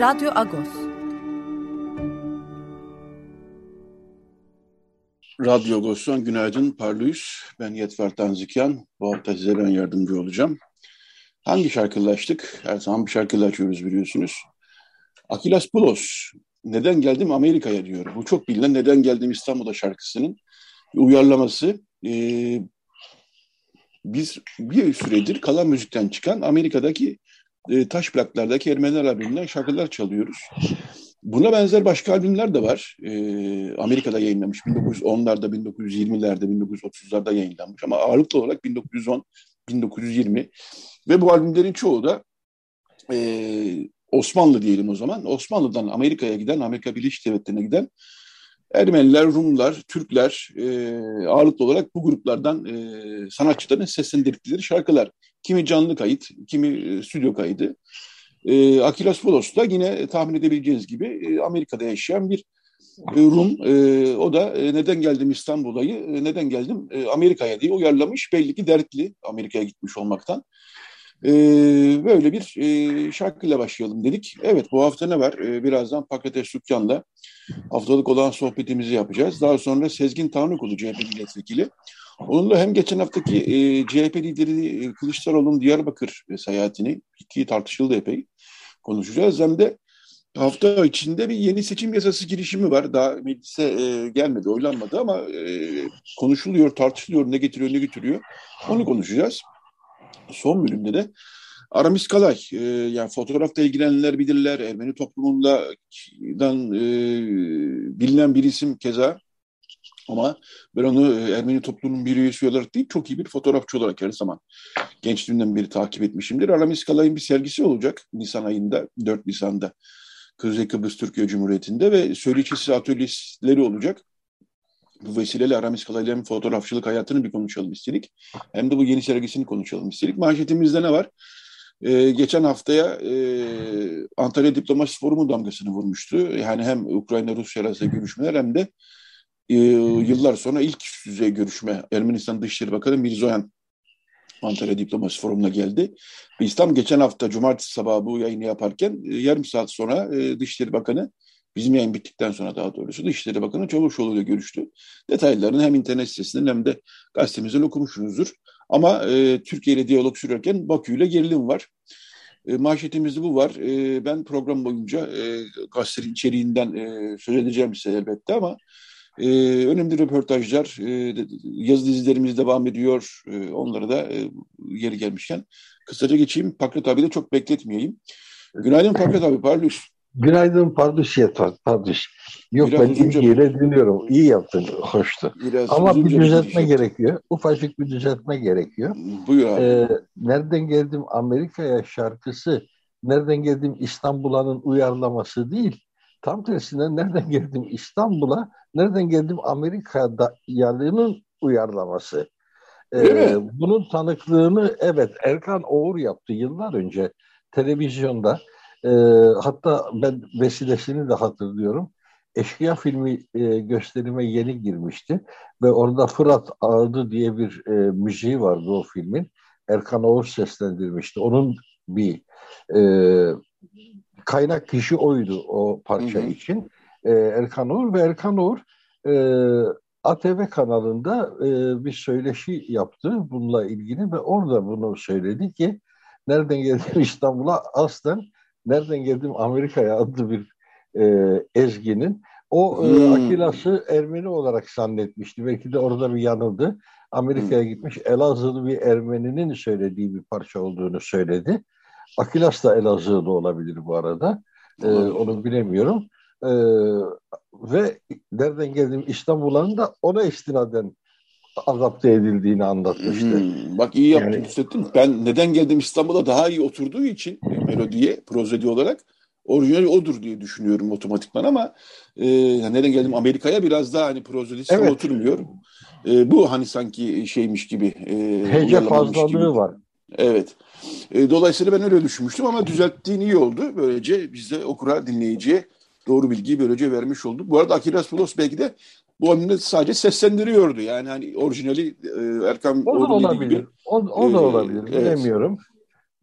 Radyo Agos. Radyo Agos'tan günaydın parlıyız. Ben Yetver Tanzikyan. Bu hafta size ben yardımcı olacağım. Hangi şarkıyla açtık? Her zaman bir şarkıyla açıyoruz biliyorsunuz. Akilas Pulos, Neden Geldim Amerika'ya diyor. Bu çok bilinen Neden Geldim İstanbul'a şarkısının uyarlaması. Ee, biz bir süredir kalan müzikten çıkan Amerika'daki e, taş plaklardaki Ermeniler albümünden şarkılar çalıyoruz. Buna benzer başka albümler de var. E, Amerika'da yayınlanmış. 1910'larda, 1920'lerde, 1930'larda yayınlanmış. Ama ağırlıklı olarak 1910, 1920. Ve bu albümlerin çoğu da e, Osmanlı diyelim o zaman. Osmanlı'dan Amerika'ya giden, Amerika Birleşik Devletleri'ne giden Ermeniler, Rumlar, Türkler e, ağırlıklı olarak bu gruplardan e, sanatçıların seslendirdikleri şarkılar. Kimi canlı kayıt, kimi e, stüdyo kaydı. E, Akilas Polos da yine tahmin edebileceğiniz gibi e, Amerika'da yaşayan bir e, Rum. E, o da neden geldim İstanbul'a'yı, e, neden geldim e, Amerika'ya diye uyarlamış. Belli ki dertli Amerika'ya gitmiş olmaktan. E, böyle bir e, şarkıyla başlayalım dedik. Evet bu hafta ne var? E, birazdan Pakrates Sükkan'la haftalık olan sohbetimizi yapacağız. Daha sonra Sezgin Tanrıkulu CHP milletvekili. Onunla hem geçen haftaki e, CHP lideri e, Kılıçdaroğlu'nun Diyarbakır e, seyahatini ki tartışıldı epey konuşacağız. Hem de hafta içinde bir yeni seçim yasası girişimi var. Daha meclise e, gelmedi, oylanmadı ama e, konuşuluyor, tartışılıyor, ne getiriyor, ne götürüyor. Onu konuşacağız. Son bölümde de Aramis Kalay, e, yani fotoğrafta ilgilenenler bilirler, Ermeni toplumundan e, bilinen bir isim keza. Ama ben onu e, Ermeni toplumunun bir üyesi olarak değil, çok iyi bir fotoğrafçı olarak her zaman gençliğimden beri takip etmişimdir. Aramis Kalay'ın bir sergisi olacak Nisan ayında, 4 Nisan'da. Kuzey Kıbrıs Türkiye Cumhuriyeti'nde ve söyleşisi atölyeleri olacak. Bu vesileyle Aramis Kalay'la hem fotoğrafçılık hayatını bir konuşalım istedik. Hem de bu yeni sergisini konuşalım istedik. Manşetimizde ne var? Ee, geçen haftaya e, Antalya Diplomasi Forumu damgasını vurmuştu. Yani hem Ukrayna-Rusya arasında görüşmeler hem de e, yıllar sonra ilk düzey görüşme Ermenistan Dışişleri Bakanı Mirzoyan Antalya Diplomasi Forumu'na geldi. Biz tam geçen hafta cumartesi sabahı bu yayını yaparken e, yarım saat sonra e, Dışişleri Bakanı bizim yayın bittikten sonra daha doğrusu Dışişleri Bakanı Çavuşoğlu ile görüştü. Detaylarını hem internet sitesinden hem de gazetemizden okumuşsunuzdur. Ama e, Türkiye ile diyalog sürerken Bakü ile gerilim var. E, manşetimizde bu var. E, ben program boyunca e, gazetenin içeriğinden e, söz edeceğim size elbette ama e, önemli röportajlar, e, yazı dizilerimiz devam ediyor. E, onları da e, yeri gelmişken kısaca geçeyim. Pakrat abi de çok bekletmeyeyim. Günaydın Pakrat abi, parlıyorsun. Günaydın Parduş Yeter, Parduş. Yok Biraz ben ilgiyle dinliyorum. İyi yaptın, hoştu. Biraz Ama bir düzeltme bir gerekiyor. Ufacık bir düzeltme gerekiyor. Buyur abi. Ee, nereden geldim Amerika'ya şarkısı, nereden geldim İstanbul'a'nın uyarlaması değil. Tam tersine nereden geldim İstanbul'a, nereden geldim Amerika'da yalının uyarlaması. Ee, bunun tanıklığını evet Erkan Oğur yaptı yıllar önce televizyonda. E, hatta ben vesilesini de hatırlıyorum. Eşkıya filmi e, gösterime yeni girmişti ve orada Fırat Ağdı diye bir e, müziği vardı o filmin. Erkan Oğur seslendirmişti. Onun bir e, kaynak kişi oydu o parça hı hı. için. E, Erkan Oğur ve Erkan Oğur e, ATV kanalında e, bir söyleşi yaptı bununla ilgili ve orada bunu söyledi ki nereden geldim İstanbul'a aslen nereden geldim Amerika'ya adlı bir e, ezginin o e, hmm. Akilas'ı Ermeni olarak zannetmişti. Belki de orada bir yanıldı. Amerika'ya hmm. gitmiş Elazığlı bir Ermeninin söylediği bir parça olduğunu söyledi. Akilas da Elazığlı olabilir bu arada. Ee, onu bilemiyorum. Ee, ve nereden geldim İstanbul'un da ona istinaden adapte edildiğini anlatmıştı. Hmm, bak iyi yaptın yani, hissettin. Ben neden geldim İstanbul'a daha iyi oturduğu için melodiye, prozedi olarak orijinal odur diye düşünüyorum otomatikman ama e, neden geldim Amerika'ya biraz daha hani prozedisi evet. oturmuyor. E, bu hani sanki şeymiş gibi. E, Hece fazlalığı gibi. var. Evet. E, dolayısıyla ben öyle düşünmüştüm ama düzelttiğin iyi oldu. Böylece biz de okura, dinleyiciye doğru bilgiyi böylece vermiş olduk. Bu arada Akilas Pulos belki de bu albümde sadece seslendiriyordu. Yani hani orijinali e, Erkan o da olabilir. Gibi, o, o da e, olabilir. E, Bilemiyorum. Evet.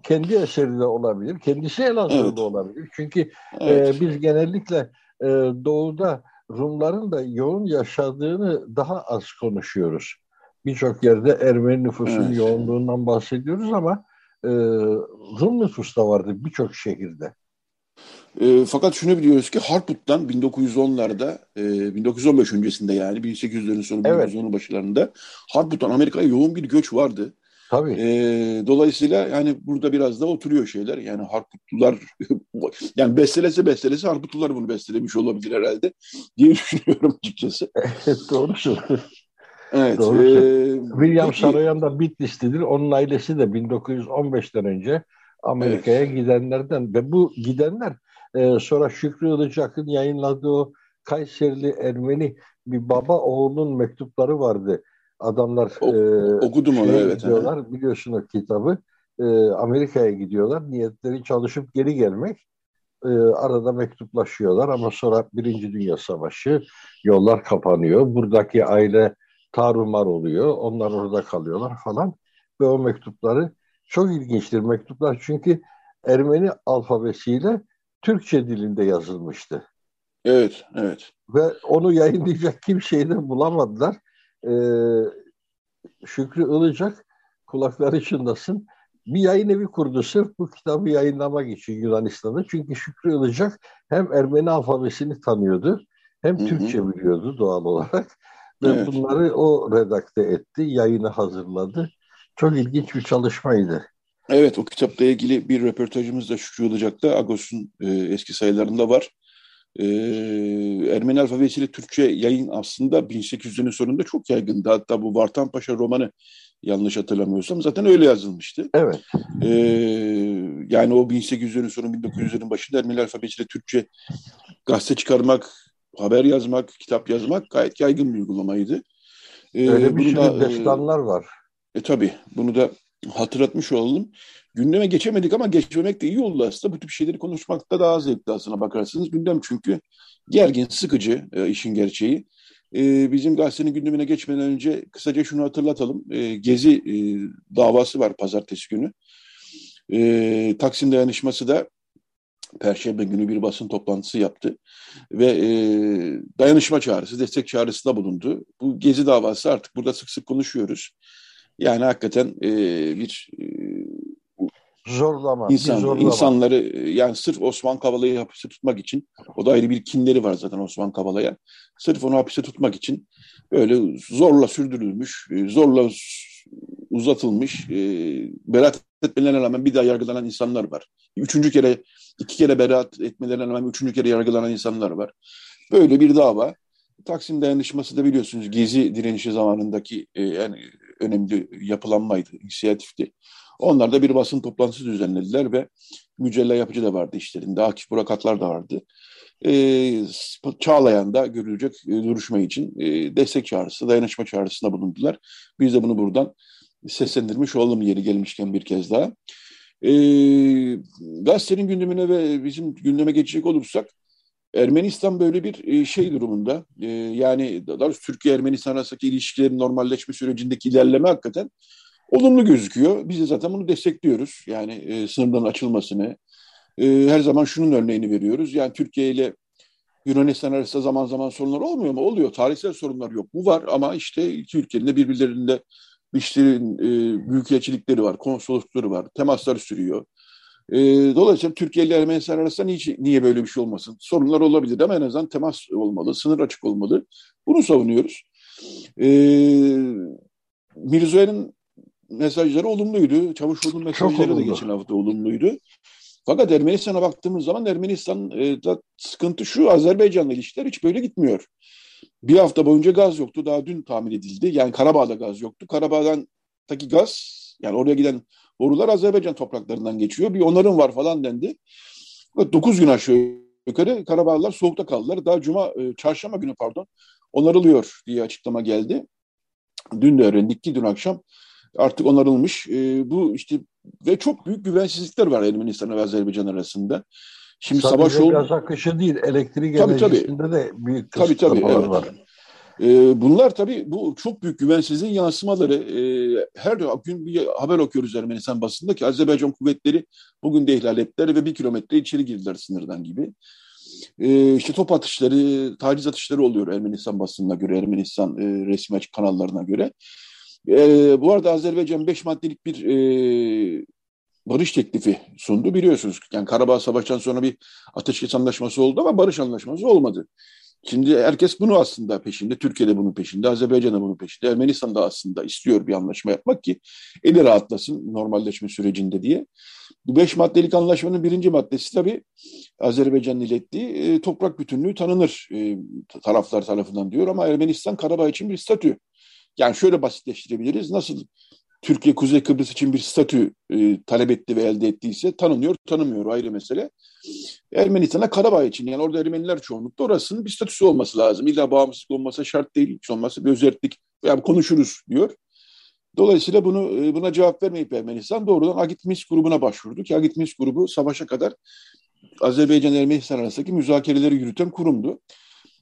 Kendi eseri de olabilir. Kendisi el evet. da olabilir. Çünkü e, evet. e, biz genellikle e, doğuda Rumların da yoğun yaşadığını daha az konuşuyoruz. Birçok yerde Ermeni nüfusun evet. yoğunluğundan bahsediyoruz ama e, Rum nüfus da vardı birçok şehirde. E, fakat şunu biliyoruz ki Harput'tan 1910'larda, e, 1915 öncesinde yani 1800'lerin sonu evet. 1910'un başlarında Harput'tan Amerika'ya yoğun bir göç vardı. Tabii. E, dolayısıyla yani burada biraz da oturuyor şeyler. Yani Harputlular yani bestelese bestelese Harputlular bunu bestelemiş olabilir herhalde diye düşünüyorum açıkçası. Evet doğru Evet. Doğru. Ee, William peki, Saroyan da Bitlislidir. Onun ailesi de 1915'ten önce Amerika'ya evet. gidenlerden ve bu gidenler e, sonra Şükrü Ilıcak'ın yayınladığı o Kayserili Ermeni bir baba oğlunun mektupları vardı. Adamlar o, e, okudum onu evet. Gidiyorlar, he. biliyorsun o kitabı. E, Amerika'ya gidiyorlar. Niyetleri çalışıp geri gelmek. E, arada mektuplaşıyorlar ama sonra Birinci Dünya Savaşı yollar kapanıyor. Buradaki aile tarumar oluyor. Onlar orada kalıyorlar falan. Ve o mektupları çok ilginçtir mektuplar çünkü Ermeni alfabesiyle Türkçe dilinde yazılmıştı. Evet, evet. Ve onu yayınlayacak kimseyi de bulamadılar. Ee, Şükrü Ilıcak kulakları çınlasın. Bir yayın evi kurdu sırf bu kitabı yayınlamak için Yunanistan'da. Çünkü Şükrü Ilıcak hem Ermeni alfabesini tanıyordu hem. Türkçe biliyordu doğal olarak. Ve evet. bunları o redakte etti, yayını hazırladı. Çok ilginç bir çalışmaydı. Evet, o kitapla ilgili bir röportajımız da Şükrü Ilıcak'ta Agos'un e, eski sayılarında var. E, Ermeni alfabesiyle Türkçe yayın aslında 1800'lerin sonunda çok yaygındı. Hatta bu Vartan Paşa romanı yanlış hatırlamıyorsam zaten öyle yazılmıştı. Evet. E, yani o 1800'lerin sonu 1900'lerin başında Ermeni alfabesiyle Türkçe gazete çıkarmak, haber yazmak, kitap yazmak gayet yaygın bir uygulamaydı. E, öyle bir sürü da, destanlar var. E tabii bunu da hatırlatmış olalım. Gündeme geçemedik ama geçmemek de iyi oldu aslında. Bu tip şeyleri konuşmakta daha zevkli aslına bakarsınız. Gündem çünkü gergin, sıkıcı e, işin gerçeği. E, bizim gazetenin gündemine geçmeden önce kısaca şunu hatırlatalım. E, Gezi e, davası var pazartesi günü. E, Taksim dayanışması da Perşembe günü bir basın toplantısı yaptı ve e, dayanışma çağrısı, destek çağrısında bulundu. Bu Gezi davası artık burada sık sık konuşuyoruz. Yani hakikaten e, bir e, zorlama, insan, bir zorlama. insanları e, yani sırf Osman Kavala'yı hapiste tutmak için o da ayrı bir kinleri var zaten Osman Kavala'ya. Sırf onu hapiste tutmak için böyle zorla sürdürülmüş, e, zorla uzatılmış, e, beraat etmelerine rağmen bir daha yargılanan insanlar var. Üçüncü kere, iki kere beraat etmelerine rağmen üçüncü kere yargılanan insanlar var. Böyle bir dava. Taksim dayanışması da biliyorsunuz Gezi direnişi zamanındaki e, yani önemli yapılanmaydı, inisiyatifti. Onlar da bir basın toplantısı düzenlediler ve mücella yapıcı da vardı işlerinde. Akif Burakatlar da vardı. E, Çağlayan'da görülecek e, duruşma için e, destek çağrısı, dayanışma çağrısında bulundular. Biz de bunu buradan seslendirmiş olalım yeri gelmişken bir kez daha. E, gazetenin gündemine ve bizim gündeme geçecek olursak Ermenistan böyle bir e, şey durumunda. E, yani daha doğrusu Türkiye-Ermenistan arasındaki ilişkilerin normalleşme sürecindeki ilerleme hakikaten olumlu gözüküyor. Biz de zaten bunu destekliyoruz. Yani e, sınırların açılmasını. Her zaman şunun örneğini veriyoruz. Yani Türkiye ile Yunanistan arasında zaman zaman sorunlar olmuyor mu? Oluyor. Tarihsel sorunlar yok. Bu var ama işte iki ülkenin de birbirlerinde işlerin e, büyükelçilikleri var, konsoloslukları var, temaslar sürüyor. E, dolayısıyla Türkiye ile Ermenistan arasında niye, niye böyle bir şey olmasın? Sorunlar olabilir ama en azından temas olmalı, sınır açık olmalı. Bunu savunuyoruz. E, Mirzoyan'ın mesajları olumluydu. Çavuşoğlu'nun mesajları da geçen hafta olumluydu. Fakat Ermenistan'a baktığımız zaman Ermenistan'da sıkıntı şu, Azerbaycan'la ilişkiler hiç böyle gitmiyor. Bir hafta boyunca gaz yoktu. Daha dün tahmin edildi. Yani Karabağ'da gaz yoktu. Karabağ'daki gaz yani oraya giden borular Azerbaycan topraklarından geçiyor. Bir onarım var falan dendi. 9 gün aşağı yukarı Karabağlılar soğukta kaldılar. Daha cuma, e, çarşamba günü pardon onarılıyor diye açıklama geldi. Dün de öğrendik ki dün akşam artık onarılmış. E, bu işte ve çok büyük güvensizlikler var Ermenistan ve Azerbaycan arasında. Şimdi Sadece savaş oldu. gaz akışı değil, elektrik tabii, enerjisinde tabii. de büyük tabii, tabii, evet. var. E, bunlar tabii bu çok büyük güvensizliğin yansımaları. E, her gün bir haber okuyoruz Ermenistan basında ki Azerbaycan kuvvetleri bugün de ihlal ettiler ve bir kilometre içeri girdiler sınırdan gibi. E, işte top atışları, taciz atışları oluyor Ermenistan basınına göre, Ermenistan e, resmi açık kanallarına göre. E, bu arada Azerbaycan beş maddelik bir e, barış teklifi sundu biliyorsunuz. Yani Karabağ Savaşı'ndan sonra bir ateşkes anlaşması oldu ama barış anlaşması olmadı. Şimdi herkes bunu aslında peşinde. Türkiye'de bunun peşinde, Azerbaycan da bunun peşinde. Ermenistan da aslında istiyor bir anlaşma yapmak ki eli rahatlasın normalleşme sürecinde diye. Bu beş maddelik anlaşmanın birinci maddesi tabii Azerbaycan'ın ilettiği e, toprak bütünlüğü tanınır e, taraflar tarafından diyor ama Ermenistan Karabağ için bir statü. Yani şöyle basitleştirebiliriz. Nasıl Türkiye Kuzey Kıbrıs için bir statü e, talep etti ve elde ettiyse tanınıyor, tanımıyor ayrı mesele. Ermenistan'a Karabağ için yani orada Ermeniler çoğunlukta orasının bir statüsü olması lazım. İlla bağımsızlık olmasa şart değil, hiç olmazsa bir özellik. Yani konuşuruz diyor. Dolayısıyla bunu e, buna cevap vermeyip Ermenistan doğrudan Agit Minsk grubuna başvurdu ki Agit Minsk grubu savaşa kadar Azerbaycan Ermenistan arasındaki müzakereleri yürüten kurumdu.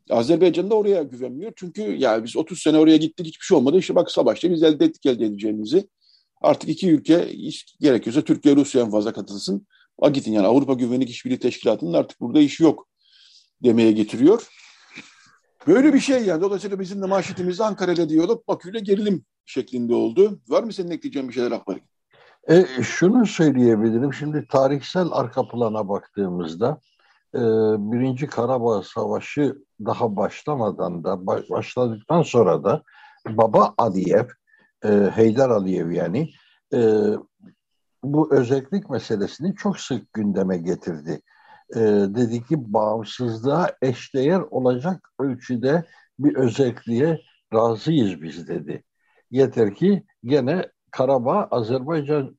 Azerbaycan da oraya güvenmiyor. Çünkü ya biz 30 sene oraya gittik hiçbir şey olmadı. İşte bak savaşta biz elde ettik elde edeceğimizi. Artık iki ülke gerekiyorsa Türkiye Rusya en fazla katılsın. Agit'in yani Avrupa Güvenlik İşbirliği Teşkilatı'nın artık burada işi yok demeye getiriyor. Böyle bir şey yani. Dolayısıyla bizim de manşetimiz Ankara'yla diyalog, Bakü'yle gerilim şeklinde oldu. Var mı senin ekleyeceğin bir şeyler Akbari? E, şunu söyleyebilirim. Şimdi tarihsel arka plana baktığımızda e, Birinci Karabağ Savaşı daha başlamadan da başladıktan sonra da Baba Aliyev, e, Heydar Aliyev yani e, bu özellik meselesini çok sık gündeme getirdi. E, dedi ki bağımsızlığa eşdeğer olacak ölçüde bir özelliğe razıyız biz dedi. Yeter ki gene Karabağ Azerbaycan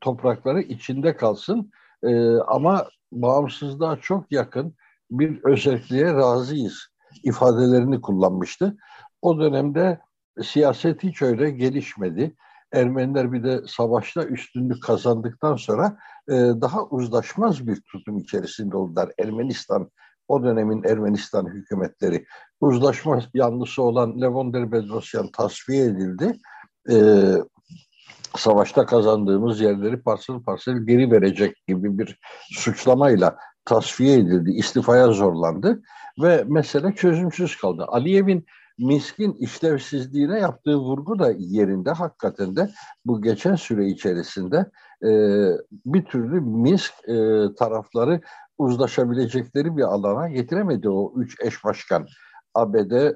toprakları içinde kalsın e, ama bağımsızlığa çok yakın bir özelliğe razıyız ifadelerini kullanmıştı. O dönemde siyaset hiç öyle gelişmedi. Ermeniler bir de savaşta üstünlük kazandıktan sonra e, daha uzlaşmaz bir tutum içerisinde oldular. Ermenistan, o dönemin Ermenistan hükümetleri uzlaşma yanlısı olan Levon Bedrosyan tasfiye edildi. E, savaşta kazandığımız yerleri parsel parsel geri verecek gibi bir suçlamayla tasfiye edildi, istifaya zorlandı ve mesele çözümsüz kaldı. Aliyev'in Minsk'in işlevsizliğine yaptığı vurgu da yerinde hakikaten de bu geçen süre içerisinde e, bir türlü Minsk e, tarafları uzlaşabilecekleri bir alana getiremedi o üç eş başkan. ABD, e,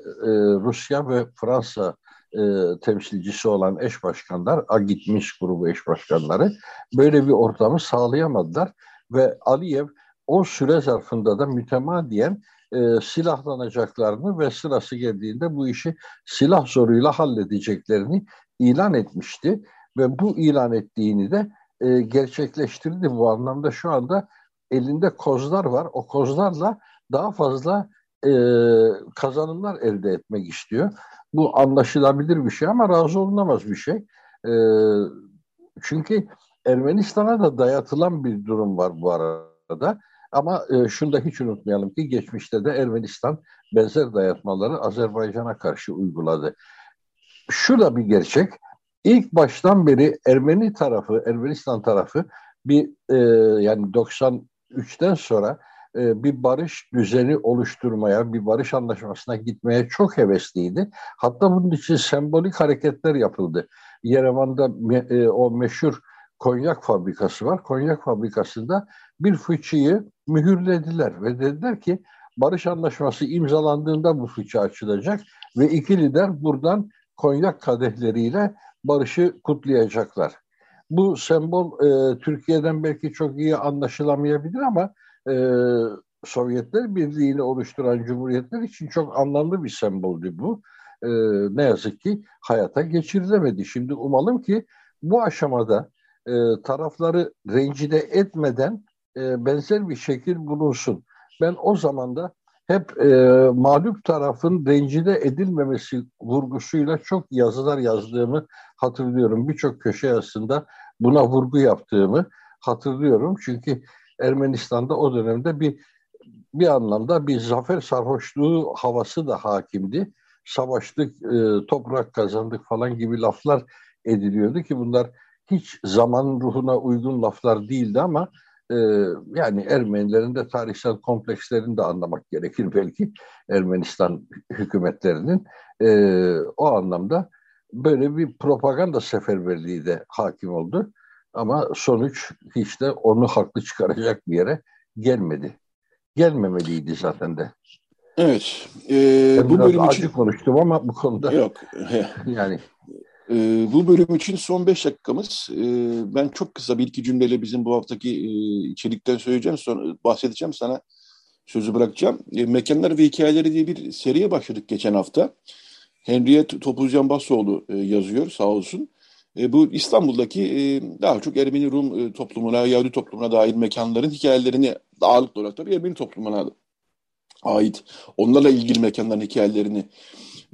Rusya ve Fransa e, temsilcisi olan eş başkanlar, Agit Minsk grubu eş başkanları böyle bir ortamı sağlayamadılar ve Aliyev o süre zarfında da mütemadiyen e, silahlanacaklarını ve sırası geldiğinde bu işi silah zoruyla halledeceklerini ilan etmişti. Ve bu ilan ettiğini de e, gerçekleştirdi. Bu anlamda şu anda elinde kozlar var. O kozlarla daha fazla e, kazanımlar elde etmek istiyor. Bu anlaşılabilir bir şey ama razı olunamaz bir şey. E, çünkü Ermenistan'a da dayatılan bir durum var bu arada. Ama e, şunu da hiç unutmayalım ki geçmişte de Ermenistan benzer dayatmaları Azerbaycan'a karşı uyguladı. Şu da bir gerçek. İlk baştan beri Ermeni tarafı, Ermenistan tarafı bir e, yani 93'ten sonra e, bir barış düzeni oluşturmaya, bir barış anlaşmasına gitmeye çok hevesliydi. Hatta bunun için sembolik hareketler yapıldı. Yerevan'da e, o meşhur konyak fabrikası var. Konyak fabrikasında bir fıçıyı mühürlediler ve dediler ki barış anlaşması imzalandığında bu fıçı açılacak ve iki lider buradan konyak kadehleriyle barışı kutlayacaklar. Bu sembol e, Türkiye'den belki çok iyi anlaşılamayabilir ama e, Sovyetler Birliği'ni oluşturan cumhuriyetler için çok anlamlı bir semboldü bu. E, ne yazık ki hayata geçirilemedi. Şimdi umalım ki bu aşamada e, tarafları rencide etmeden e, benzer bir şekil bulunsun. Ben o zaman da hep e, mağlup tarafın rencide edilmemesi vurgusuyla çok yazılar yazdığımı hatırlıyorum. Birçok köşe yazısında buna vurgu yaptığımı hatırlıyorum. Çünkü Ermenistan'da o dönemde bir bir anlamda bir zafer sarhoşluğu havası da hakimdi. Savaştık, e, toprak kazandık falan gibi laflar ediliyordu ki bunlar hiç zaman ruhuna uygun laflar değildi ama e, yani Ermenilerin de tarihsel komplekslerini de anlamak gerekir belki Ermenistan hükümetlerinin e, o anlamda böyle bir propaganda seferberliği de hakim oldu. Ama sonuç hiç de onu haklı çıkaracak bir yere gelmedi. Gelmemeliydi zaten de. Evet. E, bu bölüm için konuştum ama bu konuda yok. yani e, bu bölüm için son beş dakikamız. E, ben çok kısa bir iki cümleyle bizim bu haftaki e, içerikten söyleyeceğim, sonra bahsedeceğim sana sözü bırakacağım. E, Mekanlar ve Hikayeleri diye bir seriye başladık geçen hafta. Henriette Topuzcan Basoğlu e, yazıyor sağ olsun. E, bu İstanbul'daki e, daha çok Ermeni Rum e, toplumuna, Yahudi toplumuna dair mekanların hikayelerini ağırlıklı olarak tabii Ermeni toplumuna ait onlarla ilgili mekanların hikayelerini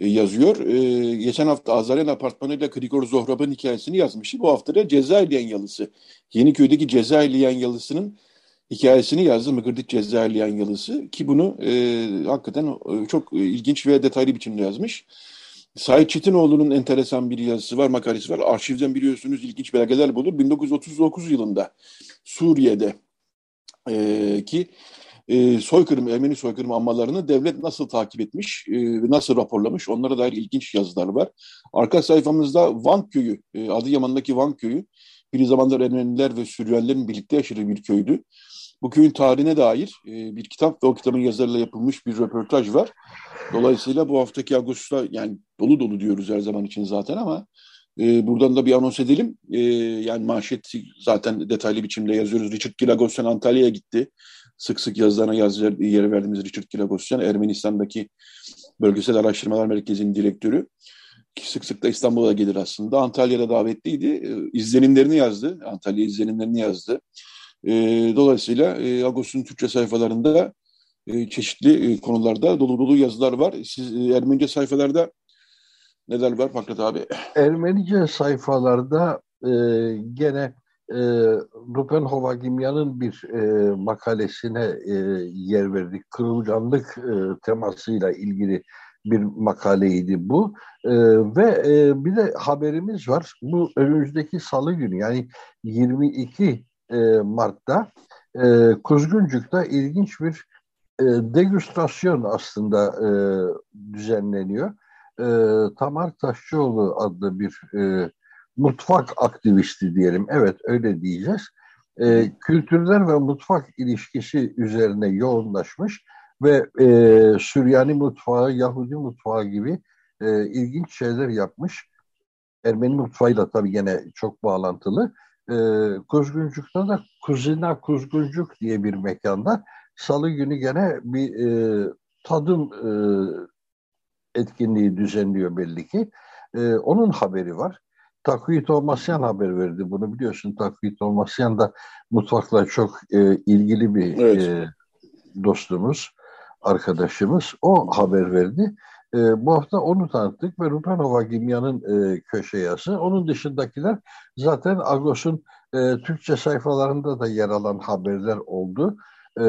yazıyor. E, geçen hafta Azaryan Apartmanı'yla Grigor Zohrab'ın hikayesini yazmıştı. Bu hafta da Cezayirliyen Yalısı. Yeniköy'deki Cezayirliyen Yalısı'nın hikayesini yazdı. Mıgırdık Cezayirliyen Yalısı. Ki bunu e, hakikaten e, çok ilginç ve detaylı biçimde yazmış. Sait Çetinoğlu'nun enteresan bir yazısı var, makalesi var. Arşivden biliyorsunuz ilginç belgeler bulur. 1939 yılında Suriye'de e, ki e, soykırım, Ermeni soykırım anmalarını devlet nasıl takip etmiş e, nasıl raporlamış onlara dair ilginç yazılar var. Arka sayfamızda Van Köyü, e, Adıyaman'daki Van Köyü bir zamanlar Ermeniler ve Süryanilerin birlikte yaşadığı bir köydü. Bu köyün tarihine dair e, bir kitap ve o kitabın yazarıyla yapılmış bir röportaj var. Dolayısıyla bu haftaki Ağustos'ta yani dolu dolu diyoruz her zaman için zaten ama e, buradan da bir anons edelim. E, yani manşeti zaten detaylı biçimde yazıyoruz. Richard Gilagosyan Antalya'ya gitti. Sık sık yazılarına yaz yeri verdiğimiz Richard Gilagosyan Ermenistan'daki Bölgesel Araştırmalar Merkezi'nin direktörü. Sık sık da İstanbul'a gelir aslında. Antalya'da davetliydi. E, izlenimlerini yazdı. Antalya izlenimlerini yazdı. E, dolayısıyla e, Agos'un Türkçe sayfalarında e, çeşitli e, konularda dolu dolu yazılar var. Siz Ermenice sayfalarda neler var Fakret abi? Ermenice sayfalarda e, gene e, Rupen Hovagimyan'ın bir e, makalesine e, yer verdik. Kırılganlık e, temasıyla ilgili bir makaleydi bu. E, ve e, bir de haberimiz var. Bu önümüzdeki salı günü yani 22 e, Mart'ta e, Kuzguncuk'ta ilginç bir e, degüstasyon aslında e, düzenleniyor. E, Tamar Taşçıoğlu adlı bir e, mutfak aktivisti diyelim. Evet öyle diyeceğiz. E, kültürler ve mutfak ilişkisi üzerine yoğunlaşmış ve e, Süryani mutfağı, Yahudi mutfağı gibi e, ilginç şeyler yapmış. Ermeni mutfağıyla tabii gene çok bağlantılı. E, Kuzguncuk'ta da Kuzina Kuzguncuk diye bir mekanda Salı günü gene bir e, tadım e, etkinliği düzenliyor belli ki. E, onun haberi var. Takvit Olmasyan haber verdi bunu biliyorsun. Takvit Olmasyan da mutfakla çok e, ilgili bir evet. e, dostumuz, arkadaşımız. O haber verdi. E, bu hafta onu tanıttık ve Rupanova Gimya'nın e, köşe yazısı. Onun dışındakiler zaten Agos'un e, Türkçe sayfalarında da yer alan haberler oldu. E,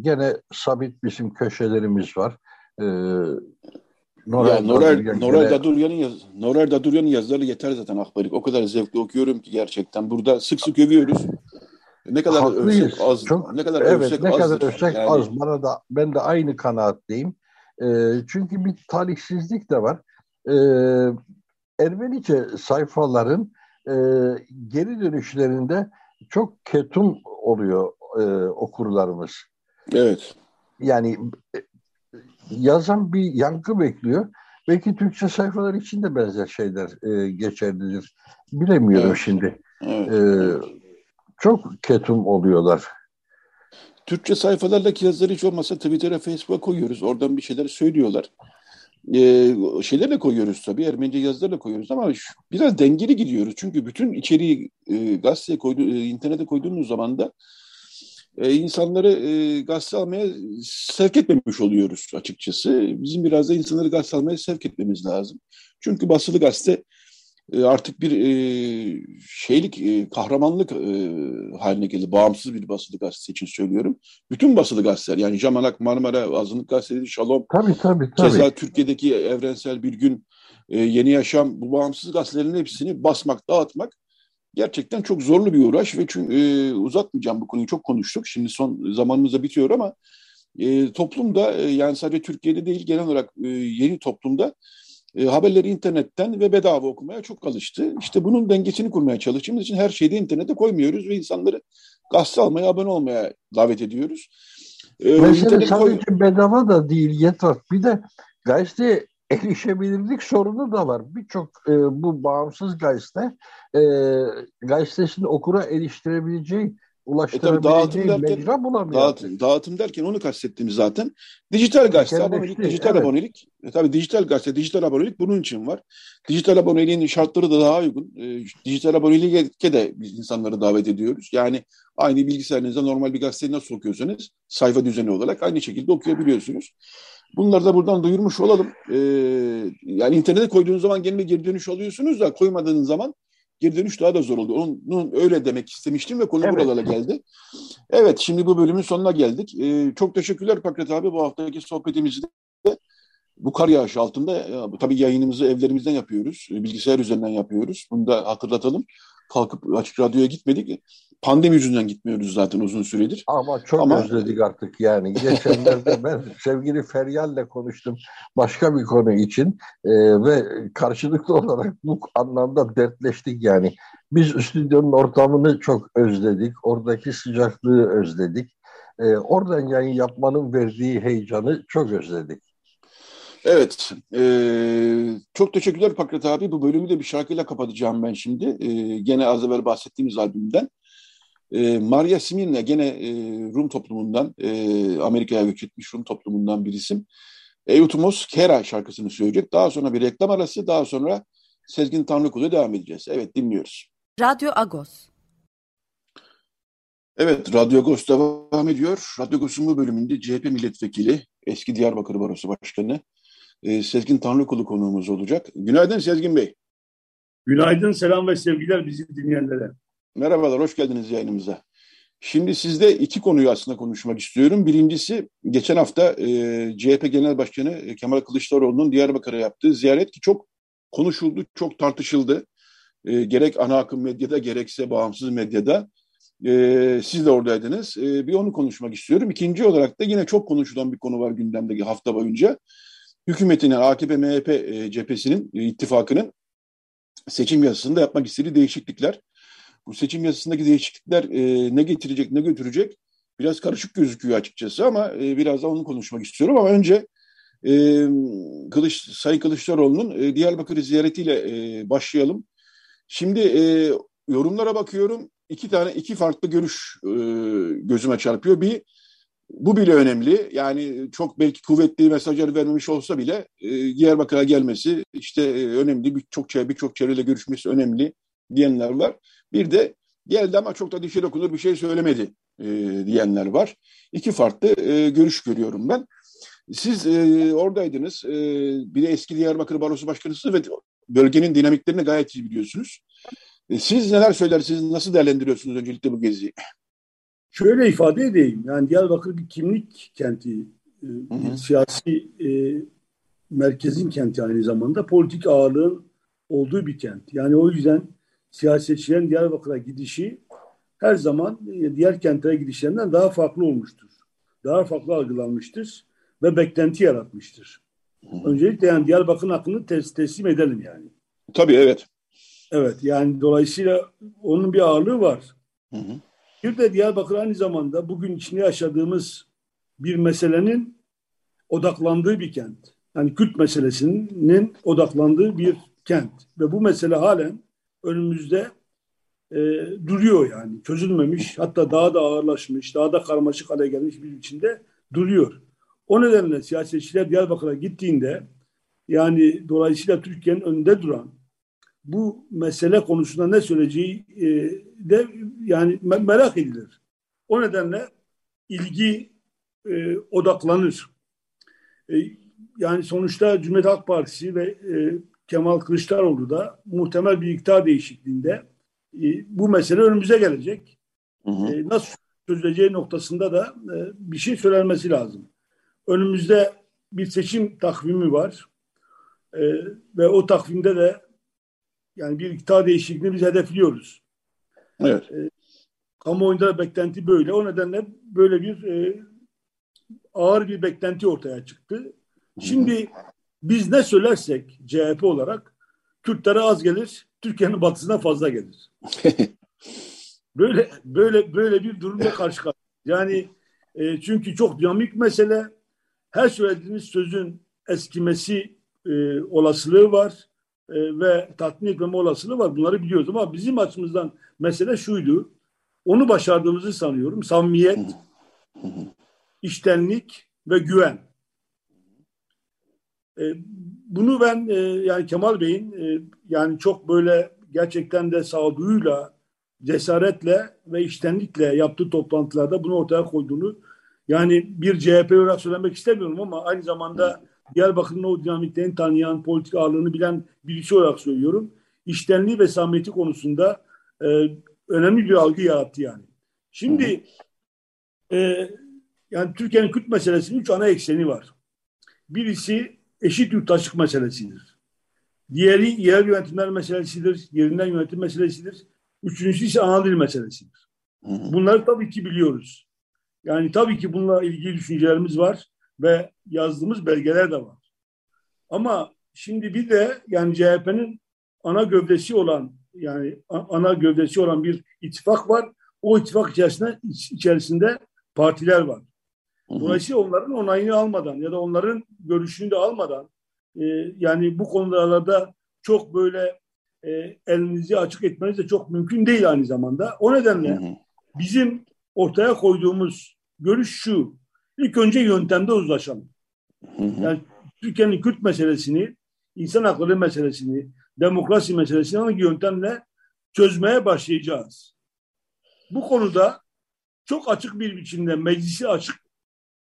gene sabit bizim köşelerimiz var. E, Noral, Noral, Noral Daduryan'ın yaz, Noral Daduryan'ın yazıları yeter zaten akbarik. O kadar zevkli okuyorum ki gerçekten. Burada sık sık övüyoruz. Ne kadar Haklıyız. övsek az. Çok, ne kadar evet, övsek ne azdır. kadar övsek yani... az. Bana da ben de aynı kanaatteyim. E, çünkü bir talihsizlik de var. E, Ermenice sayfaların e, geri dönüşlerinde çok ketum oluyor e, okurlarımız. Evet. Yani yazan bir yankı bekliyor. Belki Türkçe sayfalar için de benzer şeyler e, geçerlidir. Bilemiyorum evet. şimdi. Evet. E, çok ketum oluyorlar. Türkçe sayfalardaki yazıları hiç olmazsa Twitter'a, Facebook'a koyuyoruz. Oradan bir şeyler söylüyorlar. Ee, şeyler de koyuyoruz tabii. Ermenice yazılar da koyuyoruz ama şu, biraz dengeli gidiyoruz. Çünkü bütün içeriği e, gazeteye koydu, e, internete koyduğumuz zaman da e, insanları e, gazete almaya sevk etmemiş oluyoruz açıkçası. Bizim biraz da insanları gazete almaya sevk etmemiz lazım. Çünkü basılı gazete e, artık bir e, şeylik, e, kahramanlık e, haline geldi. Bağımsız bir basılı gazete için söylüyorum. Bütün basılı gazeteler yani Camanak, Marmara, Azınlık Gazeteleri, Şalom, tabii, tabii, tabii. keza Türkiye'deki Evrensel Bir Gün, e, Yeni Yaşam, bu bağımsız gazetelerin hepsini basmak, dağıtmak gerçekten çok zorlu bir uğraş ve çünkü e, uzatmayacağım bu konuyu çok konuştuk. Şimdi son zamanımız da bitiyor ama e, toplumda e, yani sadece Türkiye'de değil genel olarak e, yeni toplumda e, haberleri internetten ve bedava okumaya çok alıştı. İşte bunun dengesini kurmaya çalıştığımız için her şeyi de internete koymuyoruz ve insanları gazete almaya, abone olmaya davet ediyoruz. E, Mesela sadece koy... bedava da değil yeter. Bir de gazete erişebilirlik sorunu da var. Birçok e, bu bağımsız gazete e, gazetesini okura eriştirebileceği ulaştırabileceği e mecra bulamıyor. Dağıtım, dağıtım derken onu kastettiğimiz zaten. Dijital gazete, abonelik, dijital evet. abonelik. E, tabii dijital gazete, dijital abonelik bunun için var. Dijital aboneliğin şartları da daha uygun. E, dijital aboneliğe de biz insanları davet ediyoruz. Yani aynı bilgisayarınızda normal bir gazeteyi nasıl okuyorsanız sayfa düzeni olarak aynı şekilde okuyabiliyorsunuz. Bunları da buradan duyurmuş olalım. Ee, yani internete koyduğunuz zaman gene geri dönüş alıyorsunuz da koymadığınız zaman geri dönüş daha da zor oldu. Onun, öyle demek istemiştim ve konu evet. buralara geldi. Evet şimdi bu bölümün sonuna geldik. Ee, çok teşekkürler Pakrat abi bu haftaki sohbetimizde. Bu kar yağışı altında ya, tabii yayınımızı evlerimizden yapıyoruz. Bilgisayar üzerinden yapıyoruz. Bunu da hatırlatalım. Kalkıp açık radyoya gitmedik. Pandemi yüzünden gitmiyoruz zaten uzun süredir. Ama çok Ama... özledik artık yani. Geçenlerde ben sevgili Feryal'le konuştum başka bir konu için ee, ve karşılıklı olarak bu anlamda dertleştik yani. Biz stüdyonun ortamını çok özledik. Oradaki sıcaklığı özledik. Ee, oradan yayın yapmanın verdiği heyecanı çok özledik. Evet, e, çok teşekkürler Pakrat abi. Bu bölümü de bir şarkıyla kapatacağım ben şimdi. E, gene az evvel bahsettiğimiz albümden. E, Maria Simirna gene e, Rum toplumundan, e, Amerika'ya göç etmiş Rum toplumundan bir isim. Eutumos Kera şarkısını söyleyecek. Daha sonra bir reklam arası, daha sonra Sezgin Tanrıkulu'ya devam edeceğiz. Evet, dinliyoruz. Radyo Agos. Evet, Radyo Agos devam ediyor. Radyo Agos'un bu bölümünde CHP milletvekili, eski Diyarbakır Barosu Başkanı e, Sezgin Tanrıkulu konuğumuz olacak. Günaydın Sezgin Bey. Günaydın, selam ve sevgiler bizi dinleyenlere. Merhabalar, hoş geldiniz yayınımıza. Şimdi sizde iki konuyu aslında konuşmak istiyorum. Birincisi geçen hafta e, CHP Genel Başkanı Kemal Kılıçdaroğlu'nun Diyarbakır'a yaptığı ziyaret ki çok konuşuldu, çok tartışıldı. E, gerek ana akım medyada gerekse bağımsız medyada. E, siz de oradaydınız. E, bir onu konuşmak istiyorum. İkinci olarak da yine çok konuşulan bir konu var gündemdeki hafta boyunca. Hükümetinin, AKP-MHP e, cephesinin, e, ittifakının seçim yasasında yapmak istediği değişiklikler. Bu seçim yasasındaki değişiklikler e, ne getirecek, ne götürecek biraz karışık gözüküyor açıkçası ama e, biraz da onu konuşmak istiyorum. Ama önce e, Kılıç, Sayın Kılıçdaroğlu'nun e, Diyarbakır ziyaretiyle e, başlayalım. Şimdi e, yorumlara bakıyorum. iki tane, iki farklı görüş e, gözüme çarpıyor. Bir, bu bile önemli. Yani çok belki kuvvetli mesajlar vermemiş olsa bile e, Diyarbakır'a gelmesi işte e, önemli. Birçok birçok çevreyle görüşmesi önemli diyenler var. Bir de geldi ama çok da dişe dokunur bir şey söylemedi e, diyenler var. İki farklı e, görüş görüyorum ben. Siz e, oradaydınız. E, bir de eski Diyarbakır Barosu Başkanısınız ve bölgenin dinamiklerini gayet iyi biliyorsunuz. E, siz neler söylersiniz, nasıl değerlendiriyorsunuz öncelikle bu geziyi? Şöyle ifade edeyim. Yani Diyarbakır bir kimlik kenti, e, bir siyasi e, merkezin kenti aynı zamanda politik ağırlığın olduğu bir kent. Yani o yüzden siyasetçilerin Diyarbakır'a gidişi her zaman diğer kentlere gidişlerinden daha farklı olmuştur. Daha farklı algılanmıştır ve beklenti yaratmıştır. Öncelikle yani Diyarbakır'ın hakkını tes teslim edelim yani. Tabii evet. Evet yani dolayısıyla onun bir ağırlığı var. Hı hı. Bir de Diyarbakır aynı zamanda bugün içinde yaşadığımız bir meselenin odaklandığı bir kent. Yani Kürt meselesinin odaklandığı bir kent. Ve bu mesele halen önümüzde e, duruyor yani. Çözülmemiş, hatta daha da ağırlaşmış, daha da karmaşık hale gelmiş bir içinde duruyor. O nedenle siyasetçiler Diyarbakır'a gittiğinde yani dolayısıyla Türkiye'nin önünde duran bu mesele konusunda ne söyleyeceği e, de yani merak edilir. O nedenle ilgi e, odaklanır. E, yani sonuçta Cumhuriyet Halk Partisi ve e, Kemal Kılıçdaroğlu da muhtemel bir iktidar değişikliğinde e, bu mesele önümüze gelecek. Hı hı. E, nasıl çözüleceği noktasında da e, bir şey söylenmesi lazım. Önümüzde bir seçim takvimi var. E, ve o takvimde de yani bir iktidar değişikliğini biz hedefliyoruz. Evet. E, kamuoyunda beklenti böyle. O nedenle böyle bir e, ağır bir beklenti ortaya çıktı. Şimdi biz ne söylersek CHP olarak Kürtlere az gelir, Türkiye'nin batısına fazla gelir. böyle böyle böyle bir durumla karşı karşıyayız. Yani e, çünkü çok dinamik mesele. Her söylediğiniz sözün eskimesi e, olasılığı var e, ve tatmin etmeme olasılığı var. Bunları biliyoruz ama bizim açımızdan mesele şuydu. Onu başardığımızı sanıyorum. Samimiyet, iştenlik ve güven. E, bunu ben e, yani Kemal Bey'in e, yani çok böyle gerçekten de sağduyuyla, cesaretle ve iştenlikle yaptığı toplantılarda bunu ortaya koyduğunu yani bir CHP olarak söylemek istemiyorum ama aynı zamanda Diyarbakır'ın o dinamiklerini tanıyan, politik ağırlığını bilen birisi olarak söylüyorum. İştenliği ve samimiyeti konusunda e, önemli bir algı yarattı yani. Şimdi e, yani Türkiye'nin Kürt meselesinin üç ana ekseni var. Birisi eşit yurttaşlık meselesidir. Diğeri yerel yönetimler meselesidir, yerinden yönetim meselesidir. Üçüncüsü ise ana dil meselesidir. Bunları tabii ki biliyoruz. Yani tabii ki bununla ilgili düşüncelerimiz var ve yazdığımız belgeler de var. Ama şimdi bir de yani CHP'nin ana gövdesi olan yani ana gövdesi olan bir ittifak var. O ittifak içerisinde içerisinde partiler var. Dolayısıyla onların onayını almadan ya da onların görüşünü de almadan e, yani bu konularda çok böyle e, elinizi açık etmeniz de çok mümkün değil aynı zamanda. O nedenle bizim ortaya koyduğumuz görüş şu. İlk önce yöntemde uzlaşalım. Yani Türkiye'nin Kürt meselesini, insan hakları meselesini, demokrasi meselesini hangi yöntemle çözmeye başlayacağız. Bu konuda çok açık bir biçimde meclisi açık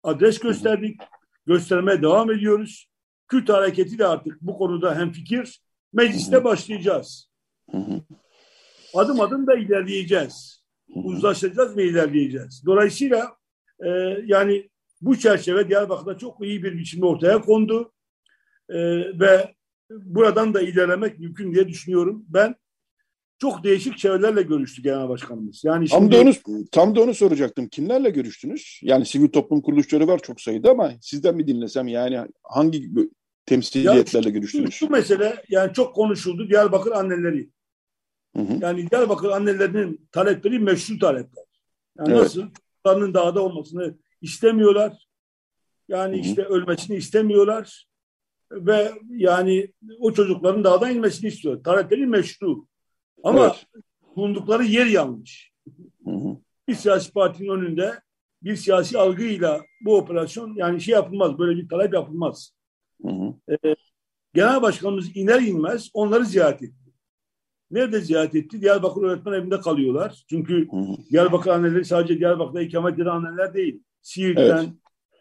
adres gösterdik. Göstermeye devam ediyoruz. Kürt hareketi de artık bu konuda hem fikir mecliste başlayacağız. Adım adım da ilerleyeceğiz. Uzlaşacağız ve ilerleyeceğiz. Dolayısıyla e, yani bu çerçeve Diyarbakır'da çok iyi bir biçimde ortaya kondu. E, ve buradan da ilerlemek mümkün diye düşünüyorum. Ben çok değişik çevrelerle görüştü genel başkanımız. Yani şimdi... tam da onu tam da onu soracaktım. Kimlerle görüştünüz? Yani sivil toplum kuruluşları var çok sayıda ama sizden mi dinlesem yani hangi temsiliyetlerle ya, görüştünüz? Şu mesele yani çok konuşuldu Diyarbakır anneleri. Hı hı. Yani Diyarbakır annelerinin talepleri meşru talepler. Yani evet. nasıl? Çocuklarının dağda olmasını istemiyorlar. Yani hı hı. işte ölmesini istemiyorlar. Ve yani o çocukların dağdan inmesini istiyor. Talepleri meşru. Ama evet. bulundukları yer yanlış. Hı hı. Bir siyasi partinin önünde bir siyasi algıyla bu operasyon yani şey yapılmaz. Böyle bir talep yapılmaz. Hı hı. Ee, Genel Başkanımız iner inmez onları ziyaret etti. Nerede ziyaret etti? Diyarbakır Öğretmen Evi'nde kalıyorlar. Çünkü hı hı. Diyarbakır anneleri sadece Diyarbakır'da ikamet eden anneler değil. Siirt'ten,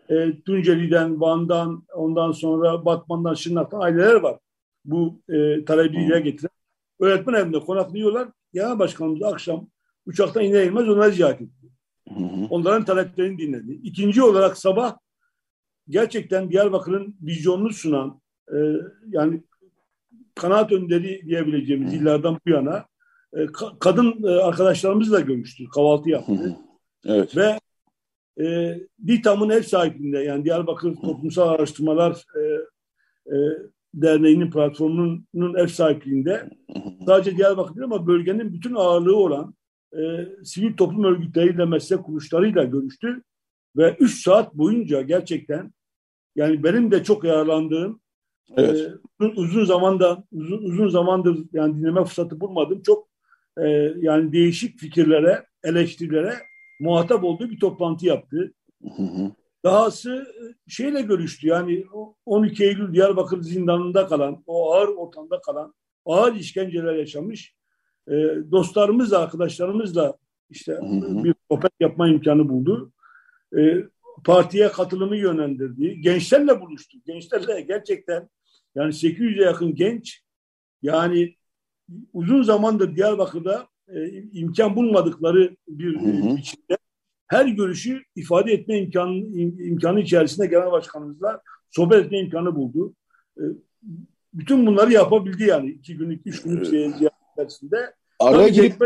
evet. e, Tunceli'den, Van'dan, ondan sonra Batman'dan, Şırnak'tan aileler var. Bu e, talebiyle getiren öğretmen evinde konaklıyorlar. Genel başkanımız akşam uçaktan iner inmez onları ziyaret etti. Hı hı. Onların taleplerini dinledi. İkinci olarak sabah gerçekten Diyarbakır'ın vizyonunu sunan e, yani kanaat önderi diyebileceğimiz illerden bu yana e, ka- kadın e, arkadaşlarımızla görüştü. Kahvaltı yaptı. Hı. Evet. Ve e, DİTAM'ın ev sahipliğinde yani Diyarbakır Toplumsal Araştırmalar e, e, Derneği'nin platformunun ev sahipliğinde sadece Diyarbakır değil ama bölgenin bütün ağırlığı olan e, sivil toplum örgütleriyle, meslek kuruluşlarıyla görüştü. Ve üç saat boyunca gerçekten yani benim de çok yararlandığım evet. e, uzun zamanda uzun, uzun zamandır yani dinleme fırsatı bulmadım. Çok e, yani değişik fikirlere, eleştirilere muhatap olduğu bir toplantı yaptı. Hı hı. Dahası e, şeyle görüştü yani 12 Eylül Diyarbakır zindanında kalan, o ağır ortamda kalan, ağır işkenceler yaşamış e, dostlarımızla, arkadaşlarımızla işte hı hı. bir sohbet yapma imkanı buldu. E, partiye katılımı yönlendirdi. Gençlerle buluştu. Gençlerle gerçekten yani 800'e yakın genç yani uzun zamandır Diyarbakır'da e, imkan bulmadıkları bir hı hı. biçimde her görüşü ifade etme imkanı, imkanı içerisinde genel başkanımızla sohbet etme imkanı buldu. E, bütün bunları yapabildi yani iki günlük, üç günlük ziyaret içerisinde. Araya girip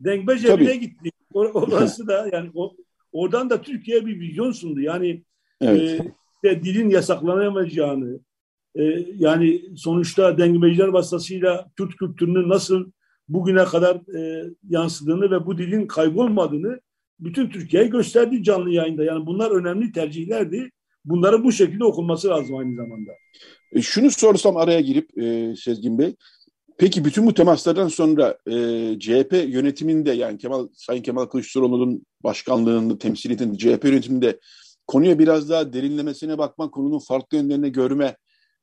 Denkbe cebine gitti. Orası da yani o, oradan da Türkiye bir vizyon sundu. Yani evet. e, dilin yasaklanamayacağını, e, yani sonuçta dengeciler vasıtasıyla Türk kültürünün nasıl bugüne kadar e, yansıdığını ve bu dilin kaybolmadığını bütün Türkiye'ye gösterdi canlı yayında. Yani bunlar önemli tercihlerdi. Bunların bu şekilde okunması lazım aynı zamanda. E, şunu sorsam araya girip e, Sezgin Bey. Peki bütün bu temaslardan sonra e, CHP yönetiminde yani Kemal Sayın Kemal Kılıçdaroğlu'nun başkanlığını temsil eden CHP yönetiminde konuya biraz daha derinlemesine bakma, konunun farklı yönlerini görme,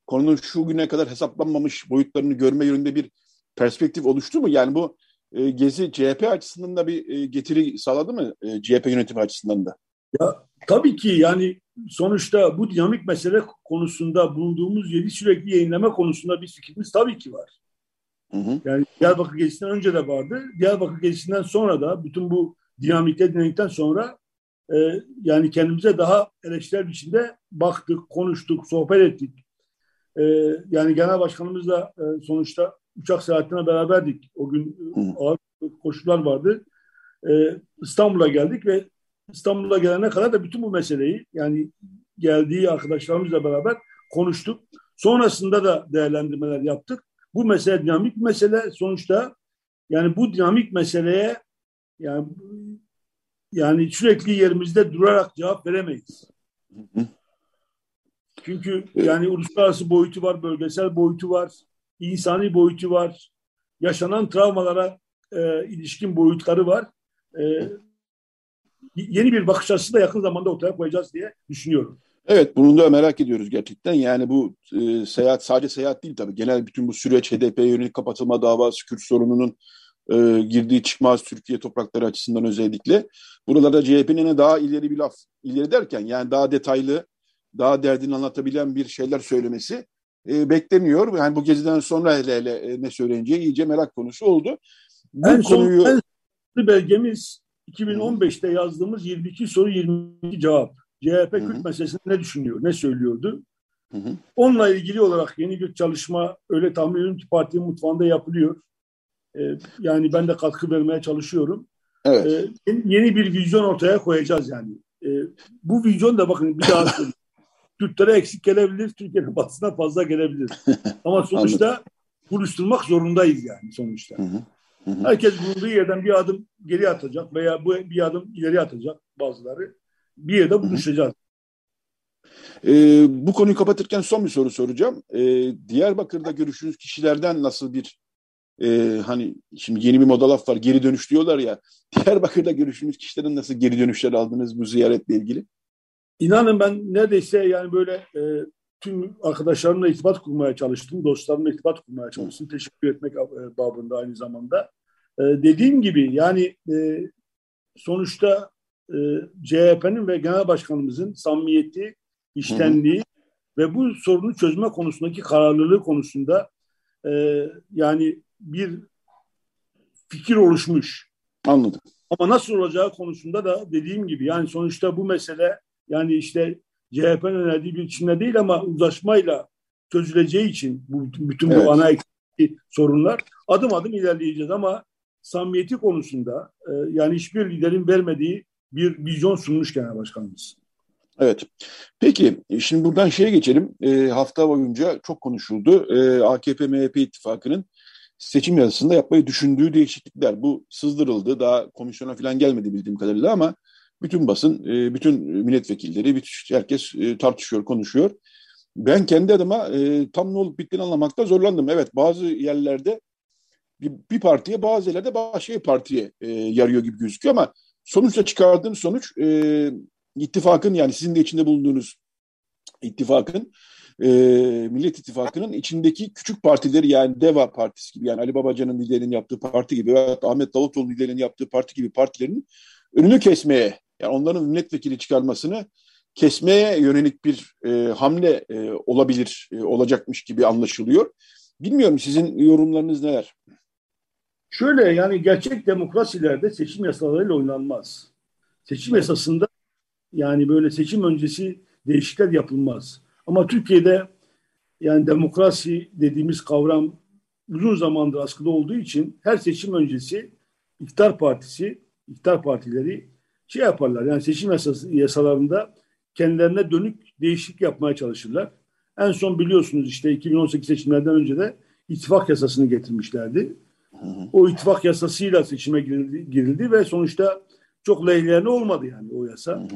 konunun şu güne kadar hesaplanmamış boyutlarını görme yönünde bir perspektif oluştu mu? Yani bu e, gezi CHP açısından da bir e, getiri sağladı mı e, CHP yönetimi açısından da? Ya tabii ki yani sonuçta bu dinamik mesele konusunda bulunduğumuz yeri sürekli yayınlama konusunda bir fikrimiz tabii ki var. Hı hı. Yani Diyarbakır gezisinden önce de vardı. Diyarbakır gezisinden sonra da bütün bu dinamikte dinamikten sonra e, yani kendimize daha eleştirel biçimde baktık, konuştuk, sohbet ettik. E, yani genel başkanımızla e, sonuçta uçak seyahatine beraberdik. O gün ağır koşullar vardı. Ee, İstanbul'a geldik ve İstanbul'a gelene kadar da bütün bu meseleyi yani geldiği arkadaşlarımızla beraber konuştuk. Sonrasında da değerlendirmeler yaptık. Bu mesele dinamik mesele sonuçta yani bu dinamik meseleye yani yani sürekli yerimizde durarak cevap veremeyiz. Çünkü yani uluslararası boyutu var, bölgesel boyutu var insani boyutu var, yaşanan travmalara e, ilişkin boyutları var. E, yeni bir bakış açısı da yakın zamanda ortaya koyacağız diye düşünüyorum. Evet bunu da merak ediyoruz gerçekten. Yani bu e, seyahat sadece seyahat değil tabii. Genel bütün bu süreç HDP'ye yönelik kapatılma davası, Kürt sorununun e, girdiği çıkmaz Türkiye toprakları açısından özellikle. Buralarda CHP'nin daha ileri bir laf, ileri derken yani daha detaylı, daha derdini anlatabilen bir şeyler söylemesi e, bekleniyor. Yani bu geziden sonra hele hele e, ne söyleneceği iyice merak konusu oldu. Bu en konuyu... son en belgemiz 2015'te yazdığımız 22 soru 22 cevap. CHP. Kürt meselesinde ne düşünüyor, ne söylüyordu? Hı-hı. Onunla ilgili olarak yeni bir çalışma öyle tahmin ediyorum ki partinin mutfağında yapılıyor. Ee, yani ben de katkı vermeye çalışıyorum. Evet. Ee, yeni bir vizyon ortaya koyacağız yani. Ee, bu vizyon da bakın bir daha söyleyeyim. Kürtlere eksik gelebilir, Türkiye'nin batısına fazla gelebilir. Ama sonuçta buluşturmak zorundayız yani sonuçta. Hı hı. Hı Herkes bulunduğu yerden bir adım geri atacak veya bu bir adım ileri atacak bazıları. Bir yerde buluşacağız. Ee, bu konuyu kapatırken son bir soru soracağım. Ee, Diyarbakır'da görüştüğünüz kişilerden nasıl bir e, hani şimdi yeni bir moda laf var geri dönüş diyorlar ya. Diyarbakır'da görüştüğünüz kişilerin nasıl geri dönüşler aldınız bu ziyaretle ilgili? İnanın ben neredeyse yani böyle e, tüm arkadaşlarımla irtibat kurmaya çalıştım. Dostlarımla irtibat kurmaya çalıştım. Teşekkür etmek e, babında aynı zamanda. E, dediğim gibi yani e, sonuçta e, CHP'nin ve genel başkanımızın samimiyeti, iştenliği ve bu sorunu çözme konusundaki kararlılığı konusunda e, yani bir fikir oluşmuş. Anladım. Ama nasıl olacağı konusunda da dediğim gibi yani sonuçta bu mesele yani işte CHP'nin önerdiği bir biçimde değil ama uzlaşmayla çözüleceği için bu, bütün bu evet. ana sorunlar adım adım ilerleyeceğiz ama samimiyeti konusunda e, yani hiçbir liderin vermediği bir vizyon sunmuş genel başkanımız. Evet. Peki şimdi buradan şeye geçelim. E, hafta boyunca çok konuşuldu. E, AKP-MHP ittifakının seçim yazısında yapmayı düşündüğü değişiklikler. Bu sızdırıldı. Daha komisyona falan gelmedi bildiğim kadarıyla ama bütün basın, e, bütün milletvekilleri, herkes e, tartışıyor, konuşuyor. Ben kendi adıma e, tam ne olup bittiğini anlamakta zorlandım. Evet bazı yerlerde bir, partiye bazı yerlerde başka bir partiye e, yarıyor gibi gözüküyor ama sonuçta çıkardığım sonuç ittifakın yani sizin de içinde bulunduğunuz ittifakın Millet İttifakı'nın içindeki küçük partileri yani DEVA Partisi gibi yani Ali Babacan'ın liderinin yaptığı parti gibi veya Ahmet Davutoğlu liderinin yaptığı parti gibi partilerin önünü kesmeye yani onların milletvekili çıkarmasını kesmeye yönelik bir e, hamle e, olabilir, e, olacakmış gibi anlaşılıyor. Bilmiyorum sizin yorumlarınız neler? Şöyle yani gerçek demokrasilerde seçim yasalarıyla oynanmaz. Seçim yasasında yani böyle seçim öncesi değişiklikler yapılmaz. Ama Türkiye'de yani demokrasi dediğimiz kavram uzun zamandır askıda olduğu için her seçim öncesi iktidar partisi, iktidar partileri şey yaparlar. Yani seçim yasası, yasalarında kendilerine dönük değişiklik yapmaya çalışırlar. En son biliyorsunuz işte 2018 seçimlerden önce de ittifak yasasını getirmişlerdi. O ittifak yasasıyla seçime girildi, girildi ve sonuçta çok lehlerine olmadı yani o yasa.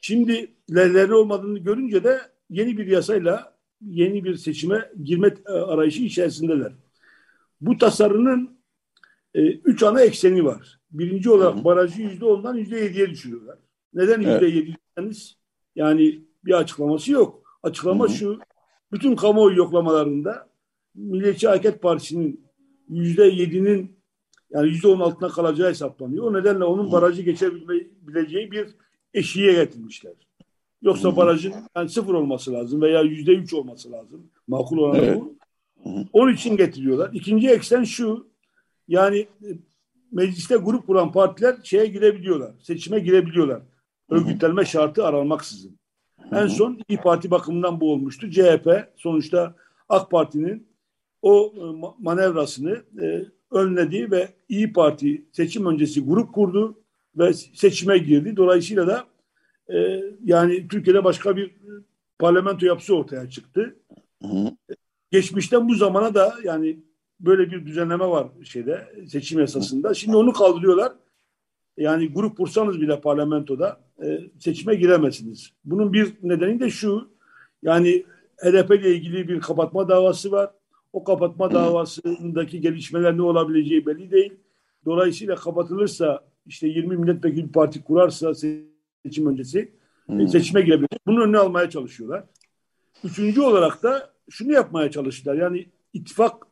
Şimdi lehlerine olmadığını görünce de yeni bir yasayla yeni bir seçime girme e, arayışı içerisindeler. Bu tasarının e, üç ana ekseni var. Birinci olarak barajı yüzde ondan yüzde yediye düşürüyorlar. Neden yüzde yedi derseniz yani bir açıklaması yok. Açıklama Hı-hı. şu bütün kamuoyu yoklamalarında Milliyetçi Hareket Partisi'nin yüzde yedinin yani yüzde on altına kalacağı hesaplanıyor. O nedenle onun barajı geçebileceği bir eşiğe getirmişler. Yoksa barajın yani sıfır olması lazım veya yüzde üç olması lazım. Makul olan evet. bu. Onun için getiriyorlar. İkinci eksen şu. Yani e, mecliste grup kuran partiler şeye girebiliyorlar. Seçime girebiliyorlar. Örgütlenme şartı aranmaksızın. En son İyi Parti bakımından bu olmuştu. CHP sonuçta AK Parti'nin o e, manevrasını e, önledi ve İyi Parti seçim öncesi grup kurdu ve seçime girdi. Dolayısıyla da e, yani Türkiye'de başka bir parlamento yapısı ortaya çıktı. Geçmişten bu zamana da yani böyle bir düzenleme var şeyde seçim yasasında. Şimdi onu kaldırıyorlar. Yani grup kursanız bile parlamentoda e, seçime giremezsiniz. Bunun bir nedeni de şu. Yani HDP ile ilgili bir kapatma davası var. O kapatma davasındaki gelişmeler ne olabileceği belli değil. Dolayısıyla kapatılırsa işte 20 milletvekili parti kurarsa seçim öncesi hmm. seçime girebilir. Bunun önüne almaya çalışıyorlar. Üçüncü olarak da şunu yapmaya çalıştılar. Yani ittifak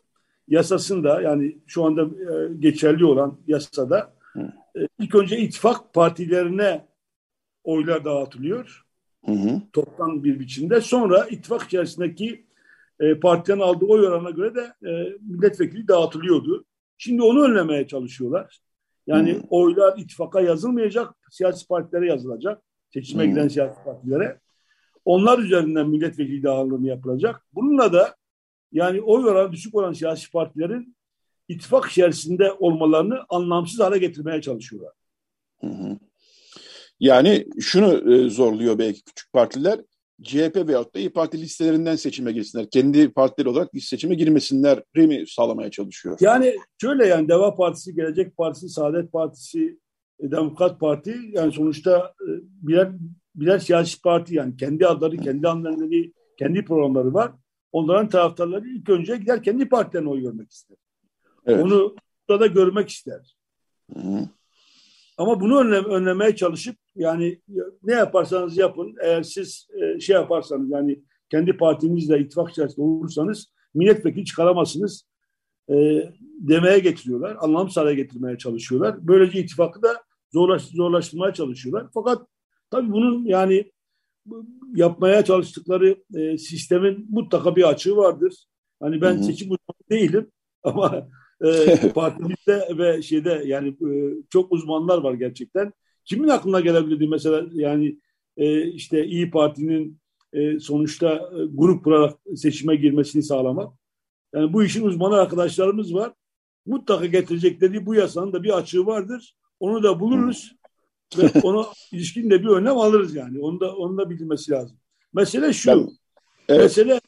yasasında yani şu anda e, geçerli olan yasada e, ilk önce ittifak partilerine oylar dağıtılıyor. Hı Toptan bir biçimde. Sonra ittifak içerisindeki e, partilerin aldığı oy oranına göre de e, milletvekili dağıtılıyordu. Şimdi onu önlemeye çalışıyorlar. Yani hmm. oylar ittifaka yazılmayacak, siyasi partilere yazılacak. Seçime hmm. giden siyasi partilere. Onlar üzerinden milletvekili dağılımı yapılacak. Bununla da yani oy oranı düşük olan siyasi partilerin ittifak içerisinde olmalarını anlamsız hale getirmeye çalışıyorlar. Hı Yani şunu e, zorluyor belki küçük partiler. CHP veyahut da İYİ Parti listelerinden seçime girsinler. Kendi partileri olarak bir seçime girmesinler mi sağlamaya çalışıyor? Yani şöyle yani Deva Partisi, Gelecek Partisi, Saadet Partisi, e, Demokrat Parti yani sonuçta e, birer, birer siyasi parti yani kendi adları, kendi anlamları, kendi programları var. Onların taraftarları ilk önce gider kendi partilerine oy vermek ister. Evet. Onu da görmek ister. Hı -hı. Ama bunu önle, önlemeye çalışıp yani ne yaparsanız yapın eğer siz e, şey yaparsanız yani kendi partinizle ittifak içerisinde olursanız milletvekili çıkaramazsınız e, demeye getiriyorlar. Anlamsız hale getirmeye çalışıyorlar. Böylece ittifakı da zorlaş, zorlaştırmaya çalışıyorlar. Fakat tabii bunun yani yapmaya çalıştıkları e, sistemin mutlaka bir açığı vardır. Hani ben hı hı. seçim uzmanı değilim ama e, partimizde ve şeyde yani e, çok uzmanlar var gerçekten. Kimin aklına gelebilirdi mesela yani e, işte İyi Parti'nin e, sonuçta e, grup kurarak seçime girmesini sağlamak. Yani bu işin uzmanı arkadaşlarımız var. Mutlaka getirecekleri bu yasanın da bir açığı vardır. Onu da buluruz ve ona ilişkin de bir önlem alırız yani. Onu da onu da bilmesi lazım. Mesele şu. Ben, evet. Mesele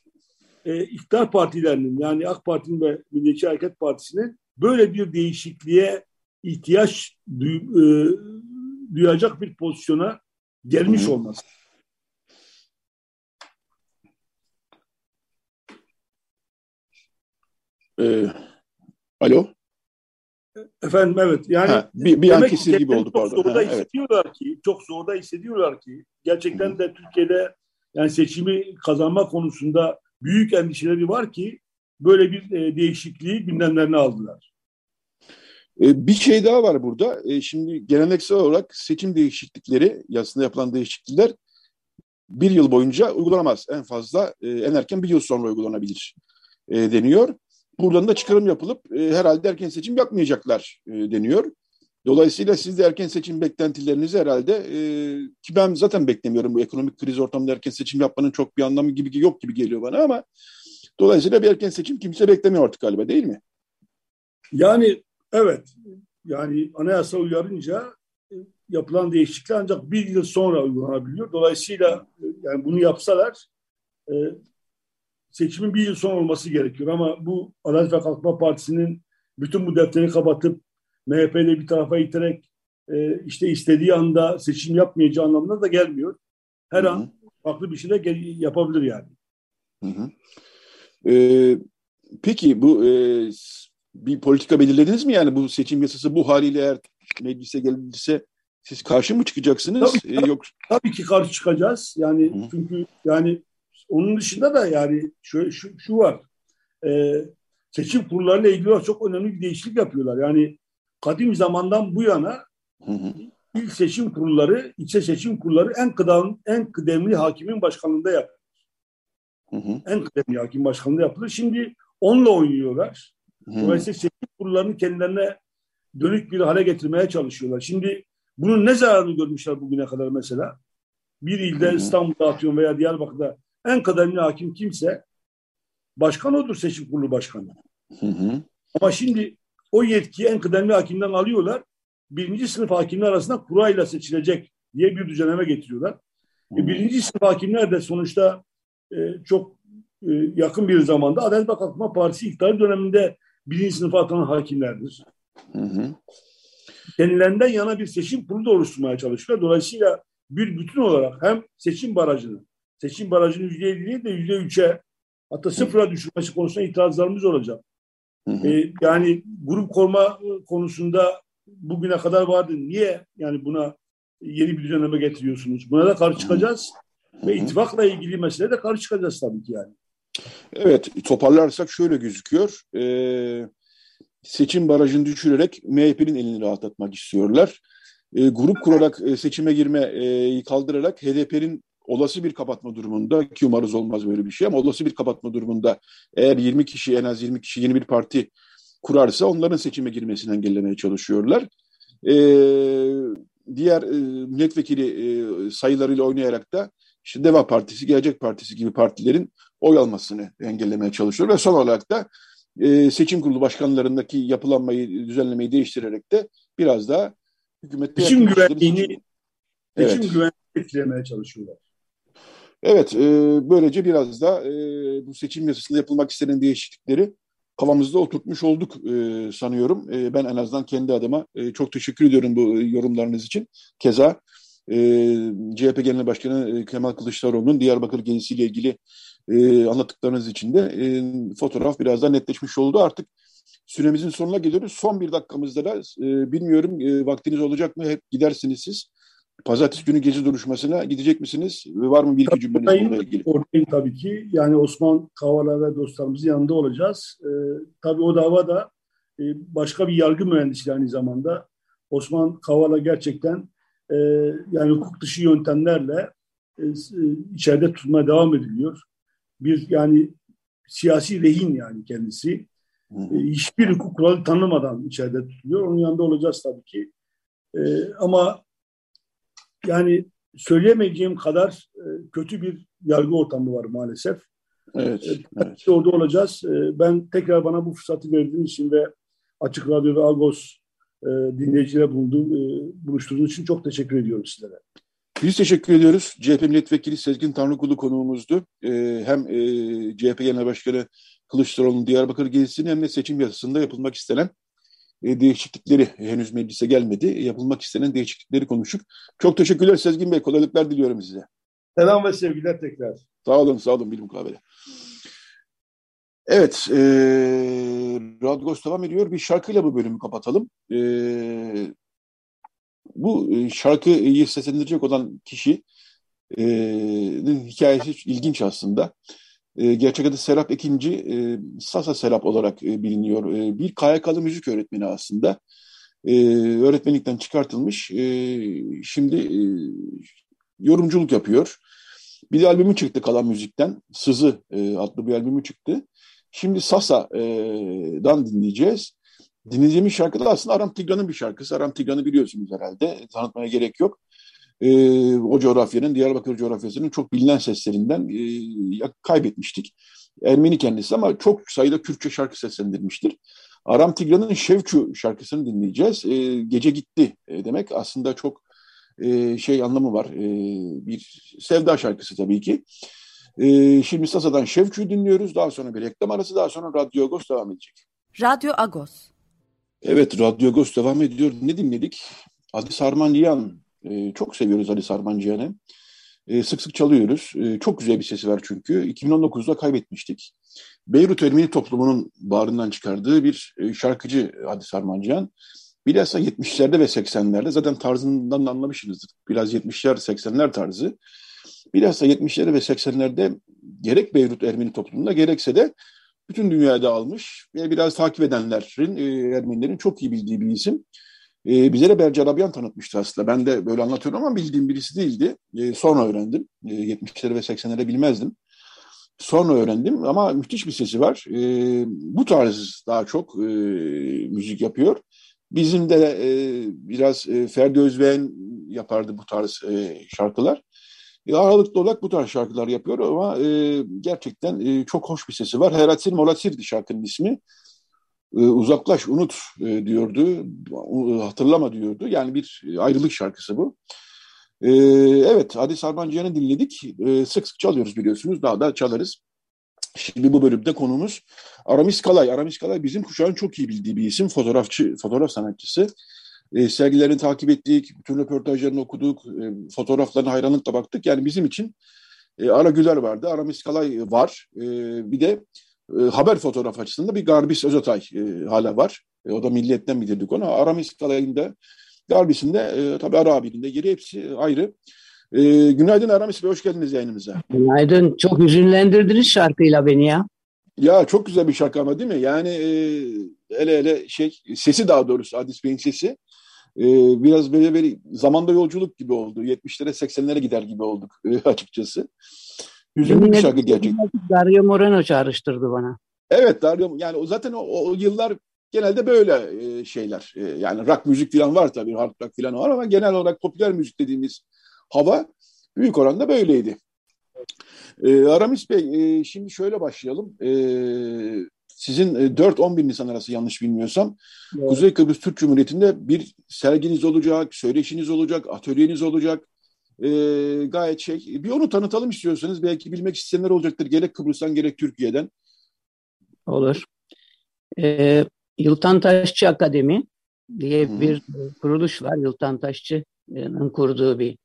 e, iktidar partilerinin yani AK Parti'nin ve Milliyetçi Hareket Partisi'nin böyle bir değişikliğe ihtiyaç duy, e, duyacak bir pozisyona gelmiş Hı. olması. Ee, alo? Efendim evet. Yani ha, bir, bir an kesir gibi oldu pardon. Çok zorda ha, hissediyorlar evet. ki, çok zorda hissediyorlar ki gerçekten Hı. de Türkiye'de yani seçimi kazanma konusunda büyük endişeleri var ki böyle bir e, değişikliği gündemlerine aldılar. E, bir şey daha var burada. E, şimdi geleneksel olarak seçim değişiklikleri, yasında yapılan değişiklikler bir yıl boyunca uygulanamaz. En fazla, e, en erken bir yıl sonra uygulanabilir deniyor. Buradan da çıkarım yapılıp herhalde erken seçim yapmayacaklar deniyor. Dolayısıyla siz de erken seçim beklentilerinizi herhalde ki ben zaten beklemiyorum bu ekonomik kriz ortamında erken seçim yapmanın çok bir anlamı gibi yok gibi geliyor bana ama dolayısıyla bir erken seçim kimse beklemiyor artık galiba değil mi? Yani Evet, yani anayasa uyarınca e, yapılan değişiklikler ancak bir yıl sonra uygulanabiliyor. Dolayısıyla e, yani bunu yapsalar e, seçimin bir yıl sonra olması gerekiyor. Ama bu Adalet ve Kalkınma Partisi'nin bütün bu defteri kapatıp MHP'de bir tarafa iterek işte istediği anda seçim yapmayacağı anlamına da gelmiyor. Her Hı-hı. an farklı bir şey de yapabilir yani. Hı hı. Ee, peki bu e, bir politika belirlediniz mi yani bu seçim yasası bu haliyle eğer meclise gelirse siz karşı mı çıkacaksınız? Tabii, ee, yok tabii ki karşı çıkacağız. Yani Hı. çünkü yani onun dışında da yani şu, şu, şu var. E, seçim kurullarıyla ilgili çok önemli bir değişiklik yapıyorlar. Yani kadim zamandan bu yana hı hı. ilk seçim kurulları, ilçe seçim kurulları en kıdem, en kıdemli hakimin başkanlığında yapılır. Hı hı. En kıdemli hakim başkanlığında yapılır. Şimdi onunla oynuyorlar. Dolayısıyla seçim kurullarını kendilerine dönük bir hale getirmeye çalışıyorlar. Şimdi bunun ne zararını görmüşler bugüne kadar mesela? Bir ilde İstanbul'da atıyorum veya Diyarbakır'da en kıdemli hakim kimse başkan odur seçim kurulu başkanı. Hı hı. Ama şimdi o yetkiyi en kıdemli hakimden alıyorlar. Birinci sınıf hakimler arasında kurayla seçilecek diye bir düzenleme getiriyorlar. E, birinci sınıf hakimler de sonuçta e, çok e, yakın bir zamanda Adalet ve Kalkınma Partisi iktidar döneminde birinci sınıfa atanan hakimlerdir. Hı hı. Kendilerinden yana bir seçim kurulu da oluşturmaya çalışıyorlar. Dolayısıyla bir bütün olarak hem seçim barajını, seçim barajını yüzde değil de yüzde üçe hatta sıfıra düşürmesi konusunda itirazlarımız olacak. Hı hı. Ee, yani grup koruma konusunda bugüne kadar vardı. Niye yani buna yeni bir düzenleme getiriyorsunuz? Buna da karşı çıkacağız. Hı. Ve ittifakla ilgili meseleye de karşı çıkacağız tabii ki yani. Evet, toparlarsak şöyle gözüküyor. Ee, seçim barajını düşürerek MHP'nin elini rahatlatmak istiyorlar. E, grup kurarak e, seçime girmeyi kaldırarak HDP'nin olası bir kapatma durumunda ki umarız olmaz böyle bir şey ama olası bir kapatma durumunda eğer 20 kişi en az 20 kişi yeni bir parti kurarsa onların seçime girmesini engellemeye çalışıyorlar. E, diğer e, milletvekili e, sayılarıyla oynayarak da işte Deva Partisi, Gelecek Partisi gibi partilerin oy almasını engellemeye çalışıyor ve son olarak da e, seçim kurulu başkanlarındaki yapılanmayı, düzenlemeyi değiştirerek de biraz daha hükümette... Seçim güvenliğini, seçim evet. güvenliğini etkilemeye çalışıyorlar. Evet, e, böylece biraz da e, bu seçim yasasında yapılmak istenen değişiklikleri kafamızda oturtmuş olduk e, sanıyorum. E, ben en azından kendi adıma e, çok teşekkür ediyorum bu yorumlarınız için. Keza e, CHP Genel Başkanı Kemal Kılıçdaroğlu'nun Diyarbakır gezisiyle ilgili e, anlattıklarınız için de e, fotoğraf biraz daha netleşmiş oldu. Artık süremizin sonuna geliyoruz. Son bir dakikamızda da e, bilmiyorum e, vaktiniz olacak mı? Hep gidersiniz siz. Pazartesi günü gezi duruşmasına gidecek misiniz? Var mı bir iki cümleniz bununla ilgili? Oradayım tabii ki. Yani Osman Kavala ve dostlarımızın yanında olacağız. Ee, tabii o dava da e, başka bir yargı mühendisliği aynı zamanda. Osman Kavala gerçekten e, yani hukuk dışı yöntemlerle e, e içeride tutmaya devam ediliyor bir yani siyasi rehin yani kendisi. E, hiçbir hukuk kuralı tanımadan içeride tutuluyor. Onun yanında olacağız tabii ki. E, ama yani söyleyemeyeceğim kadar e, kötü bir yargı ortamı var maalesef. Evet, e, evet. Orada olacağız. E, ben tekrar bana bu fırsatı verdiğiniz için ve Açık Radyo ve Agos e, dinleyicilere bulunduğum, e, buluşturduğunuz için çok teşekkür ediyorum sizlere. Biz teşekkür ediyoruz. CHP Milletvekili Sezgin Tanrıkulu konuğumuzdu. Ee, hem e, CHP Genel Başkanı Kılıçdaroğlu'nun Diyarbakır gezisini hem de seçim yasasında yapılmak istenen e, değişiklikleri henüz meclise gelmedi. Yapılmak istenen değişiklikleri konuştuk. Çok teşekkürler Sezgin Bey. Kolaylıklar diliyorum size. Selam ve sevgiler tekrar. Sağ olun, sağ olun. Bir mukabele. Evet, e, Radgos devam ediyor. Bir şarkıyla bu bölümü kapatalım. E, bu şarkıyı seslendirecek olan kişinin e, hikayesi ilginç aslında. E, gerçek adı Serap Ekinci, e, Sasa Serap olarak e, biliniyor. E, bir KYK'lı müzik öğretmeni aslında. Öğretmenlikten çıkartılmış. Şimdi yorumculuk yapıyor. Bir albümü çıktı Kalan Müzik'ten. Sızı adlı bir albümü çıktı. Şimdi Sasa'dan dinleyeceğiz. Dinleyeceğimiz şarkı da aslında Aram Tigran'ın bir şarkısı. Aram Tigran'ı biliyorsunuz herhalde. Tanıtmaya gerek yok. E, o coğrafyanın, Diyarbakır coğrafyasının çok bilinen seslerinden e, kaybetmiştik. Ermeni kendisi ama çok sayıda Kürtçe şarkı seslendirmiştir. Aram Tigran'ın Şevçu şarkısını dinleyeceğiz. E, Gece gitti e, demek aslında çok e, şey anlamı var. E, bir sevda şarkısı tabii ki. E, şimdi Sasa'dan Şevçu'yu dinliyoruz. Daha sonra bir reklam arası, daha sonra Radyo Agos devam edecek. Radyo Agos. Evet, Radyo Agos devam ediyor. Ne dinledik? Adi Sarmandiyan. E, çok seviyoruz Ali Sarmancıyan'ı. E, sık sık çalıyoruz. E, çok güzel bir sesi var çünkü. 2019'da kaybetmiştik. Beyrut Ermeni toplumunun bağrından çıkardığı bir e, şarkıcı Adi Sarmancıyan. Bilhassa 70'lerde ve 80'lerde zaten tarzından da anlamışsınızdır. Biraz 70'ler 80'ler tarzı. Bilhassa 70'lerde ve 80'lerde gerek Beyrut Ermeni toplumunda gerekse de bütün dünyada almış ve biraz takip edenlerin, e, Ermenilerin çok iyi bildiği bir isim. E, bize de Berce Arabyan tanıtmıştı aslında. Ben de böyle anlatıyorum ama bildiğim birisi değildi. E, sonra öğrendim. E, 70'lere ve 80'lere bilmezdim. Sonra öğrendim ama müthiş bir sesi var. E, bu tarz daha çok e, müzik yapıyor. Bizim de e, biraz e, Ferdi Özbeğen yapardı bu tarz e, şarkılar. E, aralıklı olarak bu tarz şarkılar yapıyor ama e, gerçekten e, çok hoş bir sesi var. Heratsir Molatsir'di şarkının ismi. E, uzaklaş, unut e, diyordu. Hatırlama diyordu. Yani bir ayrılık şarkısı bu. E, evet, Adi Sarmancıyan'ı dinledik. E, sık sık çalıyoruz biliyorsunuz. Daha da çalarız. Şimdi bu bölümde konumuz Aramis Kalay. Aramis Kalay bizim kuşağın çok iyi bildiği bir isim. Fotoğrafçı, fotoğraf sanatçısı. E, sergilerini takip ettik, bütün röportajlarını okuduk, e, fotoğraflarına hayranlıkla baktık. Yani bizim için e, Ara Güler vardı, Aramis Kalay var. E, bir de e, haber fotoğraf açısından bir Garbis Özotay e, hala var. E, o da milliyetten bildirdik onu. Aramis Kalay'ın da Garbis'in de e, tabii Ara abinin de yeri hepsi ayrı. E, günaydın Aramis Bey, hoş geldiniz yayınımıza. Günaydın. Çok hüzünlendirdiniz şarkıyla beni ya. Ya çok güzel bir şarkı ama değil mi? Yani e, ele ele şey, sesi daha doğrusu Adis Bey'in sesi. E, biraz böyle bir zamanda yolculuk gibi oldu. 70'lere 80'lere gider gibi olduk e, açıkçası. Hüzünlü bir şarkı gerçekten. Dario Moreno çağrıştırdı bana. Evet Dario yani o zaten o, o yıllar genelde böyle e, şeyler. E, yani rock müzik falan var tabii hard rock falan var ama genel olarak popüler müzik dediğimiz hava büyük oranda böyleydi. E, Aramis Bey, e, şimdi şöyle başlayalım. E, sizin e, 4-11 Nisan arası yanlış bilmiyorsam evet. Kuzey Kıbrıs Türk Cumhuriyeti'nde bir serginiz olacak, söyleşiniz olacak, atölyeniz olacak. E, gayet şey. Bir onu tanıtalım istiyorsanız belki bilmek isteyenler olacaktır. Gerek Kıbrıs'tan gerek Türkiye'den. Olur. E, Yıltan Taşçı Akademi diye hmm. bir kuruluş var. Yıltan Taşçı'nın kurduğu bir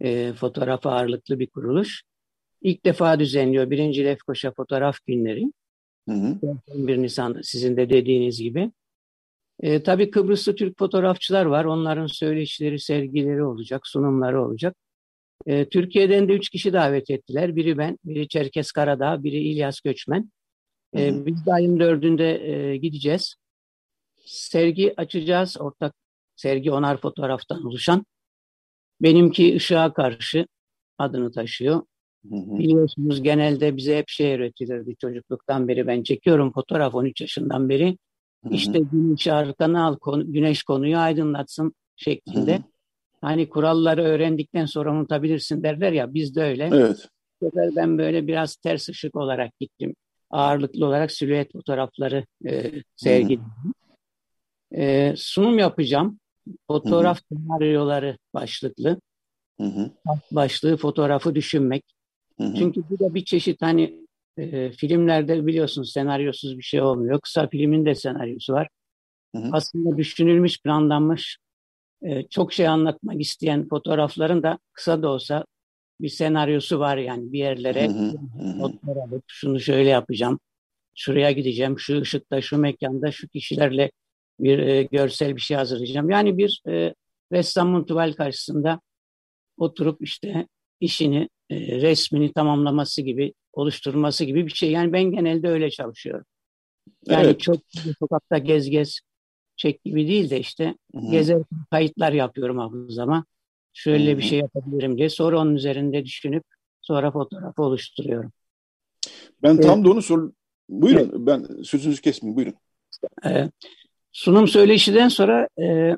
e, fotoğraf ağırlıklı bir kuruluş. İlk defa düzenliyor birinci Lefkoşa Fotoğraf Günleri. Hı hı. 1 Nisan'da sizin de dediğiniz gibi. E, tabii Kıbrıslı Türk fotoğrafçılar var. Onların söyleşileri, sergileri olacak, sunumları olacak. E, Türkiye'den de üç kişi davet ettiler. Biri ben, biri Çerkes Karadağ, biri İlyas Göçmen. E, hı hı. Biz de ayın dördünde e, gideceğiz. Sergi açacağız. Ortak sergi onar fotoğraftan oluşan. Benimki ışığa karşı adını taşıyor. Hı hı. Biliyorsunuz genelde bize hep şey öğretilirdi çocukluktan beri. Ben çekiyorum fotoğraf 13 yaşından beri. İşte güneş arkana al, güneş konuyu aydınlatsın şeklinde. Hı hı. Hani kuralları öğrendikten sonra unutabilirsin derler ya biz de öyle. Evet. sefer ben böyle biraz ters ışık olarak gittim. Ağırlıklı olarak silüet fotoğrafları e, sergiledim. E, sunum yapacağım. Fotoğraf hı hı. senaryoları başlıklı. Hı hı. Başlığı fotoğrafı düşünmek. Hı hı. Çünkü bu da bir çeşit hani e, filmlerde biliyorsunuz senaryosuz bir şey olmuyor. Kısa filmin de senaryosu var. Hı hı. Aslında düşünülmüş, planlanmış, e, çok şey anlatmak isteyen fotoğrafların da kısa da olsa bir senaryosu var yani bir yerlere notlar alıp şunu şöyle yapacağım, şuraya gideceğim, şu ışıkta, şu mekanda, şu kişilerle bir e, görsel bir şey hazırlayacağım. Yani bir e, ressamın tuval karşısında oturup işte işini, e, resmini tamamlaması gibi, oluşturması gibi bir şey. Yani ben genelde öyle çalışıyorum. Yani evet. çok sokakta gez gez çek gibi değil de işte Hı-hı. gezer kayıtlar yapıyorum hafızama. Şöyle Hı-hı. bir şey yapabilirim diye. Sonra onun üzerinde düşünüp sonra fotoğrafı oluşturuyorum. Ben tam da onu sor. Buyurun evet. ben sözünüzü kesmeyeyim buyurun. Ee, sunum söyleşiden sonra e,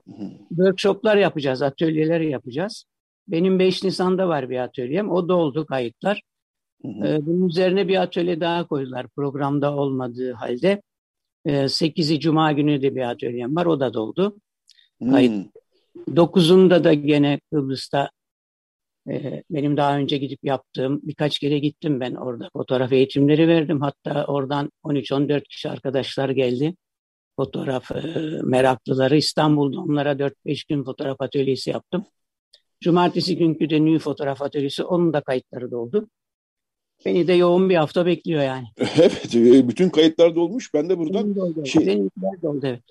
workshoplar yapacağız, atölyeler yapacağız. Benim 5 Nisan'da var bir atölyem. O doldu kayıtlar. Ee, bunun üzerine bir atölye daha koydular programda olmadığı halde. 8'i ee, Cuma günü de bir atölyem var. O da doldu. Kayıt. Hmm. 9'unda da gene Kıbrıs'ta e, benim daha önce gidip yaptığım birkaç kere gittim ben orada. Fotoğraf eğitimleri verdim. Hatta oradan 13-14 kişi arkadaşlar geldi. Fotoğraf e, meraklıları İstanbul'da onlara 4-5 gün fotoğraf atölyesi yaptım. Cumartesi günkü de New Fotoğraf Atölyesi onun da kayıtları doldu. Beni de yoğun bir hafta bekliyor yani. evet, e, bütün kayıtlar dolmuş. Ben de buradan doldu, şey, Benimkiler doldu, evet.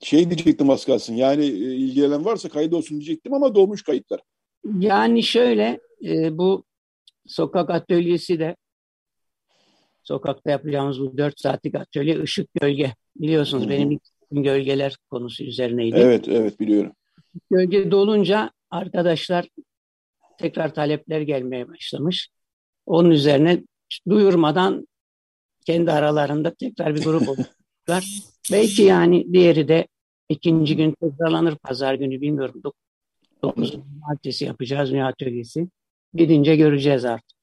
Şey diyecektim az kalsın. Yani e, ilgilenen varsa kayıt olsun diyecektim ama dolmuş kayıtlar. Yani şöyle, e, bu sokak atölyesi de sokakta yapacağımız bu dört saatlik atölye ışık gölge. Biliyorsunuz Hı-hı. benim gölgeler konusu üzerineydi. Evet, evet biliyorum. Gölge dolunca arkadaşlar tekrar talepler gelmeye başlamış. Onun üzerine duyurmadan kendi aralarında tekrar bir grup oluşturdular. Belki yani diğeri de ikinci gün tekrarlanır pazar günü bilmiyorum. 9 Martesi yapacağız Dünya Atölyesi. Gidince göreceğiz artık.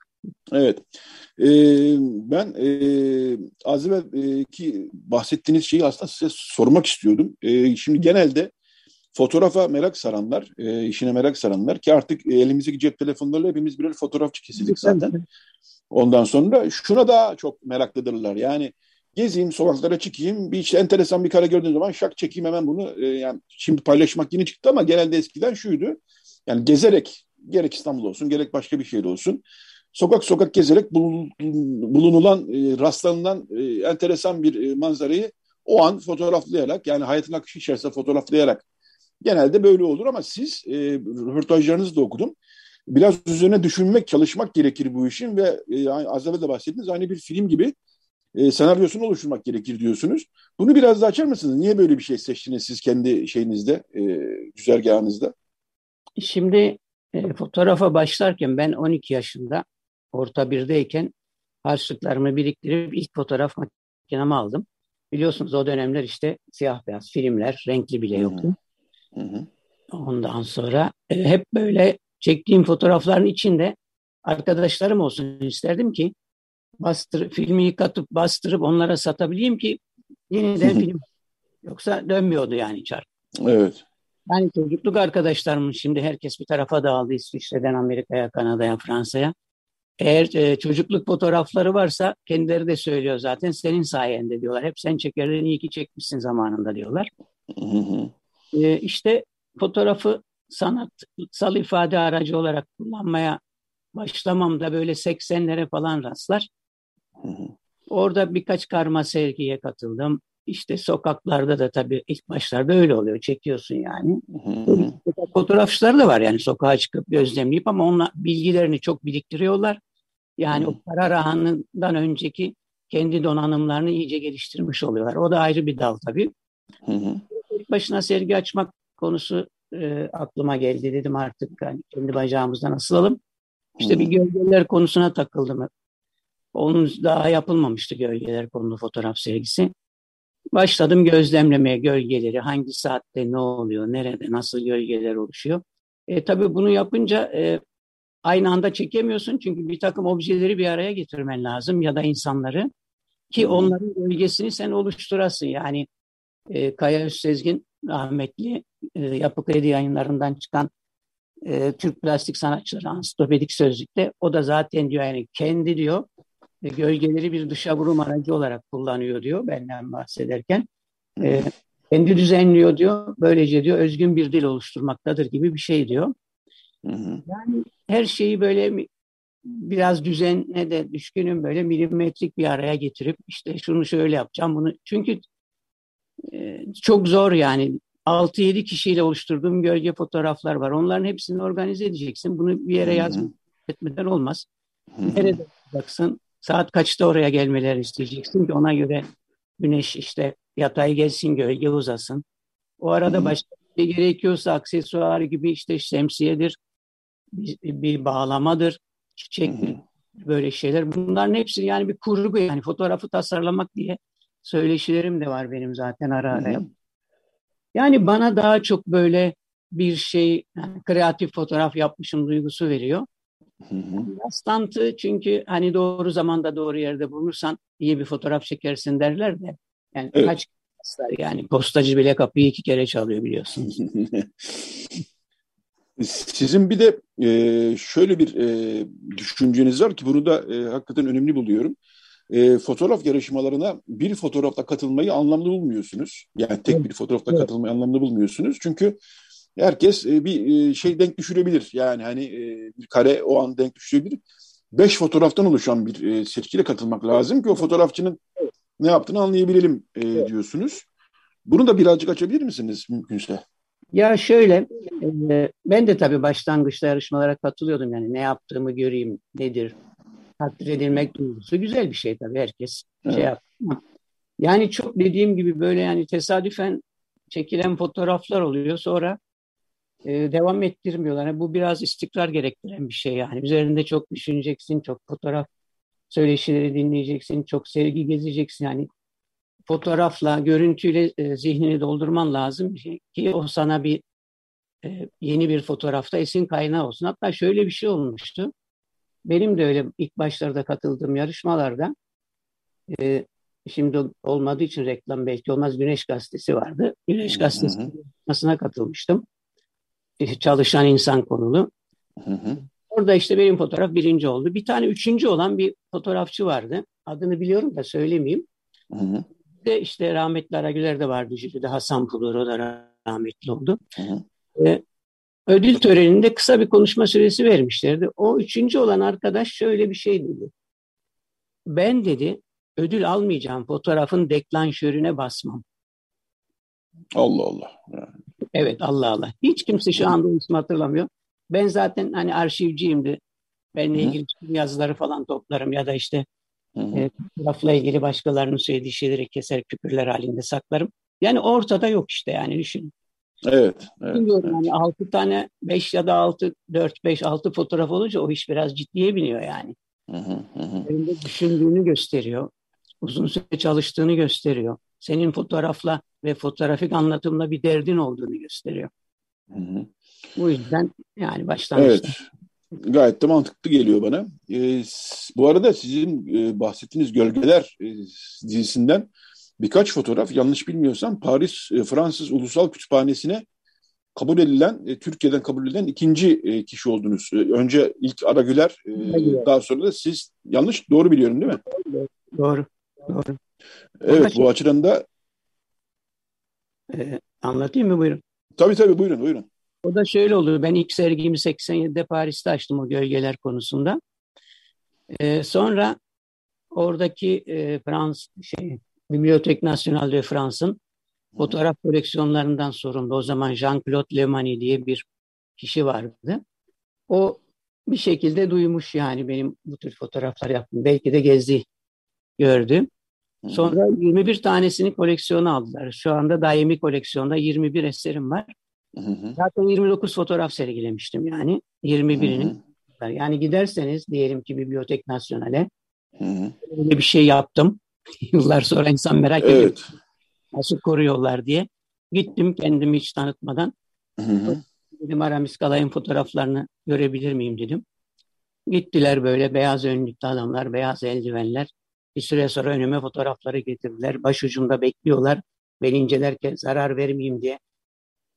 Evet. Ee, ben e, az evvel e, ki bahsettiğiniz şeyi aslında size sormak istiyordum. E, şimdi genelde fotoğrafa merak saranlar, e, işine merak saranlar ki artık elimizdeki cep telefonlarıyla hepimiz birer fotoğrafçı kesildik zaten. Ondan sonra şuna da çok meraklıdırlar. Yani gezeyim, sokaklara çıkayım, bir işte enteresan bir kare gördüğüm zaman şak çekeyim hemen bunu. E, yani şimdi paylaşmak yeni çıktı ama genelde eskiden şuydu. Yani gezerek gerek İstanbul olsun gerek başka bir şehir olsun sokak sokak gezerek bulunulan, e, rastlanılan e, enteresan bir e, manzarayı o an fotoğraflayarak yani hayatın akışı içerisinde fotoğraflayarak Genelde böyle olur ama siz e, röportajlarınızı da okudum. Biraz üzerine düşünmek, çalışmak gerekir bu işin ve e, az evvel de bahsettiniz aynı bir film gibi e, senaryosunu oluşturmak gerekir diyorsunuz. Bunu biraz daha açar mısınız? Niye böyle bir şey seçtiniz siz kendi şeyinizde, e, güzergahınızda? Şimdi e, fotoğrafa başlarken ben 12 yaşında orta birdeyken harçlıklarımı biriktirip ilk fotoğraf makinemi aldım. Biliyorsunuz o dönemler işte siyah beyaz filmler, renkli bile yoktu. Hı hı. Ondan sonra e, hep böyle çektiğim fotoğrafların içinde arkadaşlarım olsun isterdim ki bastır, filmi yıkatıp bastırıp onlara satabileyim ki yeniden film yoksa dönmüyordu yani çark. Evet. Yani çocukluk arkadaşlarım şimdi herkes bir tarafa dağıldı İsviçre'den Amerika'ya, Kanada'ya, Fransa'ya. Eğer e, çocukluk fotoğrafları varsa kendileri de söylüyor zaten senin sayende diyorlar. Hep sen çekerdin iyi ki çekmişsin zamanında diyorlar. Hı hı. E, işte fotoğrafı sanatsal ifade aracı olarak kullanmaya başlamamda böyle 80'lere falan rastlar. Orada birkaç karma sergiye katıldım. İşte sokaklarda da tabii ilk başlarda öyle oluyor. Çekiyorsun yani. Fotoğrafçılar da var yani sokağa çıkıp gözlemleyip ama onlar bilgilerini çok biriktiriyorlar. Yani o karar anından önceki kendi donanımlarını iyice geliştirmiş oluyorlar. O da ayrı bir dal tabii. Hı hı tek başına sergi açmak konusu e, aklıma geldi. Dedim artık yani kendi bacağımızdan asılalım. İşte bir gölgeler konusuna takıldım. Onun daha yapılmamıştı gölgeler konulu fotoğraf sergisi. Başladım gözlemlemeye gölgeleri, hangi saatte ne oluyor, nerede, nasıl gölgeler oluşuyor. E, tabii bunu yapınca e, aynı anda çekemiyorsun çünkü bir takım objeleri bir araya getirmen lazım ya da insanları ki onların gölgesini sen oluşturasın. Yani e, Kaya Özsezgin rahmetli e, Yapı Kredi yayınlarından çıkan e, Türk Plastik Sanatçıları Ansiklopedic Sözlük'te o da zaten diyor yani kendi diyor e, gölgeleri bir dışa vurum aracı olarak kullanıyor diyor benden bahsederken. E, kendi düzenliyor diyor. Böylece diyor özgün bir dil oluşturmaktadır gibi bir şey diyor. Yani her şeyi böyle biraz düzene de düşkünüm böyle milimetrik bir araya getirip işte şunu şöyle yapacağım bunu. Çünkü çok zor yani 6-7 kişiyle oluşturduğum gölge fotoğraflar var. Onların hepsini organize edeceksin. Bunu bir yere yazmak etmeden olmaz. Nerede yapacaksın? Saat kaçta oraya gelmeleri isteyeceksin ki ona göre güneş işte yatay gelsin, gölge uzasın. O arada başka bir şey gerekiyorsa aksesuar gibi işte şemsiyedir, bir, bir bağlamadır, çiçektir, böyle şeyler. Bunların hepsi yani bir kurgu yani fotoğrafı tasarlamak diye söyleşilerim de var benim zaten ara ara. Yani bana daha çok böyle bir şey yani kreatif fotoğraf yapmışım duygusu veriyor. Rastlantı çünkü hani doğru zamanda doğru yerde bulunursan iyi bir fotoğraf çekersin derler de. Yani evet. kaç yani postacı bile kapıyı iki kere çalıyor biliyorsunuz. Sizin bir de e, şöyle bir e, düşünceniz var ki bunu da e, hakikaten önemli buluyorum. E, fotoğraf yarışmalarına bir fotoğrafla katılmayı anlamlı bulmuyorsunuz. Yani tek bir fotoğrafla evet. katılmayı anlamlı bulmuyorsunuz. Çünkü herkes e, bir e, şey denk düşürebilir. Yani hani e, bir kare o an denk düşürebilir. Beş fotoğraftan oluşan bir e, seçkiyle katılmak lazım ki o fotoğrafçının ne yaptığını anlayabilelim e, diyorsunuz. Bunu da birazcık açabilir misiniz mümkünse? Ya şöyle, e, ben de tabii başlangıçta yarışmalara katılıyordum. Yani ne yaptığımı göreyim, nedir, takdir edilmek duygusu güzel bir şey tabii herkes evet. şey yapıyor. Yani çok dediğim gibi böyle yani tesadüfen çekilen fotoğraflar oluyor. Sonra e, devam ettirmiyorlar. Yani bu biraz istikrar gerektiren bir şey yani. Üzerinde çok düşüneceksin, çok fotoğraf söyleşileri dinleyeceksin, çok sevgi gezeceksin. Yani fotoğrafla, görüntüyle e, zihnini doldurman lazım ki o sana bir e, yeni bir fotoğrafta esin kaynağı olsun. Hatta şöyle bir şey olmuştu. Benim de öyle ilk başlarda katıldığım yarışmalarda e, şimdi olmadığı için reklam belki olmaz Güneş Gazetesi vardı. Güneş Gazetesi'ne katılmıştım. Çalışan insan konulu. Hı hı. Orada işte benim fotoğraf birinci oldu. Bir tane üçüncü olan bir fotoğrafçı vardı. Adını biliyorum da söylemeyeyim. Hı hı. De işte rahmetli Aragüler de vardı jüride. Hasan Pulur o da rahmetli oldu. Hı hı. Ee, ödül töreninde kısa bir konuşma süresi vermişlerdi. O üçüncü olan arkadaş şöyle bir şey dedi. Ben dedi ödül almayacağım fotoğrafın deklanşörüne basmam. Allah Allah. Evet Allah Allah. Hiç kimse şu anda ismi hatırlamıyor. Ben zaten hani arşivciyimdi. Benle ilgili yazıları falan toplarım ya da işte e, fotoğrafla ilgili başkalarının söylediği şeyleri keser küpürler halinde saklarım. Yani ortada yok işte yani düşün. Evet. evet Bilmiyorum evet. yani 6 tane 5 ya da 6 4 5 6 fotoğraf olunca o iş biraz ciddiye biniyor yani. Hı hı düşündüğünü gösteriyor. Uzun süre çalıştığını gösteriyor. Senin fotoğrafla ve fotoğrafik anlatımla bir derdin olduğunu gösteriyor. Hı hı. Bu yüzden yani başlangıçta. Evet. Gayet de mantıklı geliyor bana. Ee, bu arada sizin e, bahsettiğiniz Gölgeler e, dizisinden birkaç fotoğraf yanlış bilmiyorsam Paris e, Fransız Ulusal Kütüphanesi'ne kabul edilen, e, Türkiye'den kabul edilen ikinci e, kişi oldunuz. E, önce ilk Aragüler, e, daha sonra da siz yanlış doğru biliyorum değil mi? Doğru. Doğru. Evet bu açıdan da anlatayım mı buyurun? Tabii tabii buyurun buyurun. O da şöyle oldu. Ben ilk sergimi 87'de Paris'te açtım o gölgeler konusunda. Ee, sonra oradaki e, Frans şey Bibliotek National de France'ın fotoğraf koleksiyonlarından sorumlu. O zaman Jean-Claude Lemani diye bir kişi vardı. O bir şekilde duymuş yani benim bu tür fotoğraflar yaptım. Belki de gezdi, gördü. Sonra 21 tanesini koleksiyona aldılar. Şu anda daimi koleksiyonda 21 eserim var. Hı hı. Zaten 29 fotoğraf sergilemiştim yani. 21'ini. Yani giderseniz diyelim ki Bibliotek Nasyonel'e öyle bir şey yaptım. Yıllar sonra insan merak ediyor. Evet. Nasıl koruyorlar diye. Gittim kendimi hiç tanıtmadan. Hı hı. Dedim Aramis Kalay'ın fotoğraflarını görebilir miyim dedim. Gittiler böyle beyaz önlüklü adamlar, beyaz eldivenler. Bir süre sonra önüme fotoğrafları getirdiler. Başucumda bekliyorlar. Ben incelerken zarar vermeyeyim diye.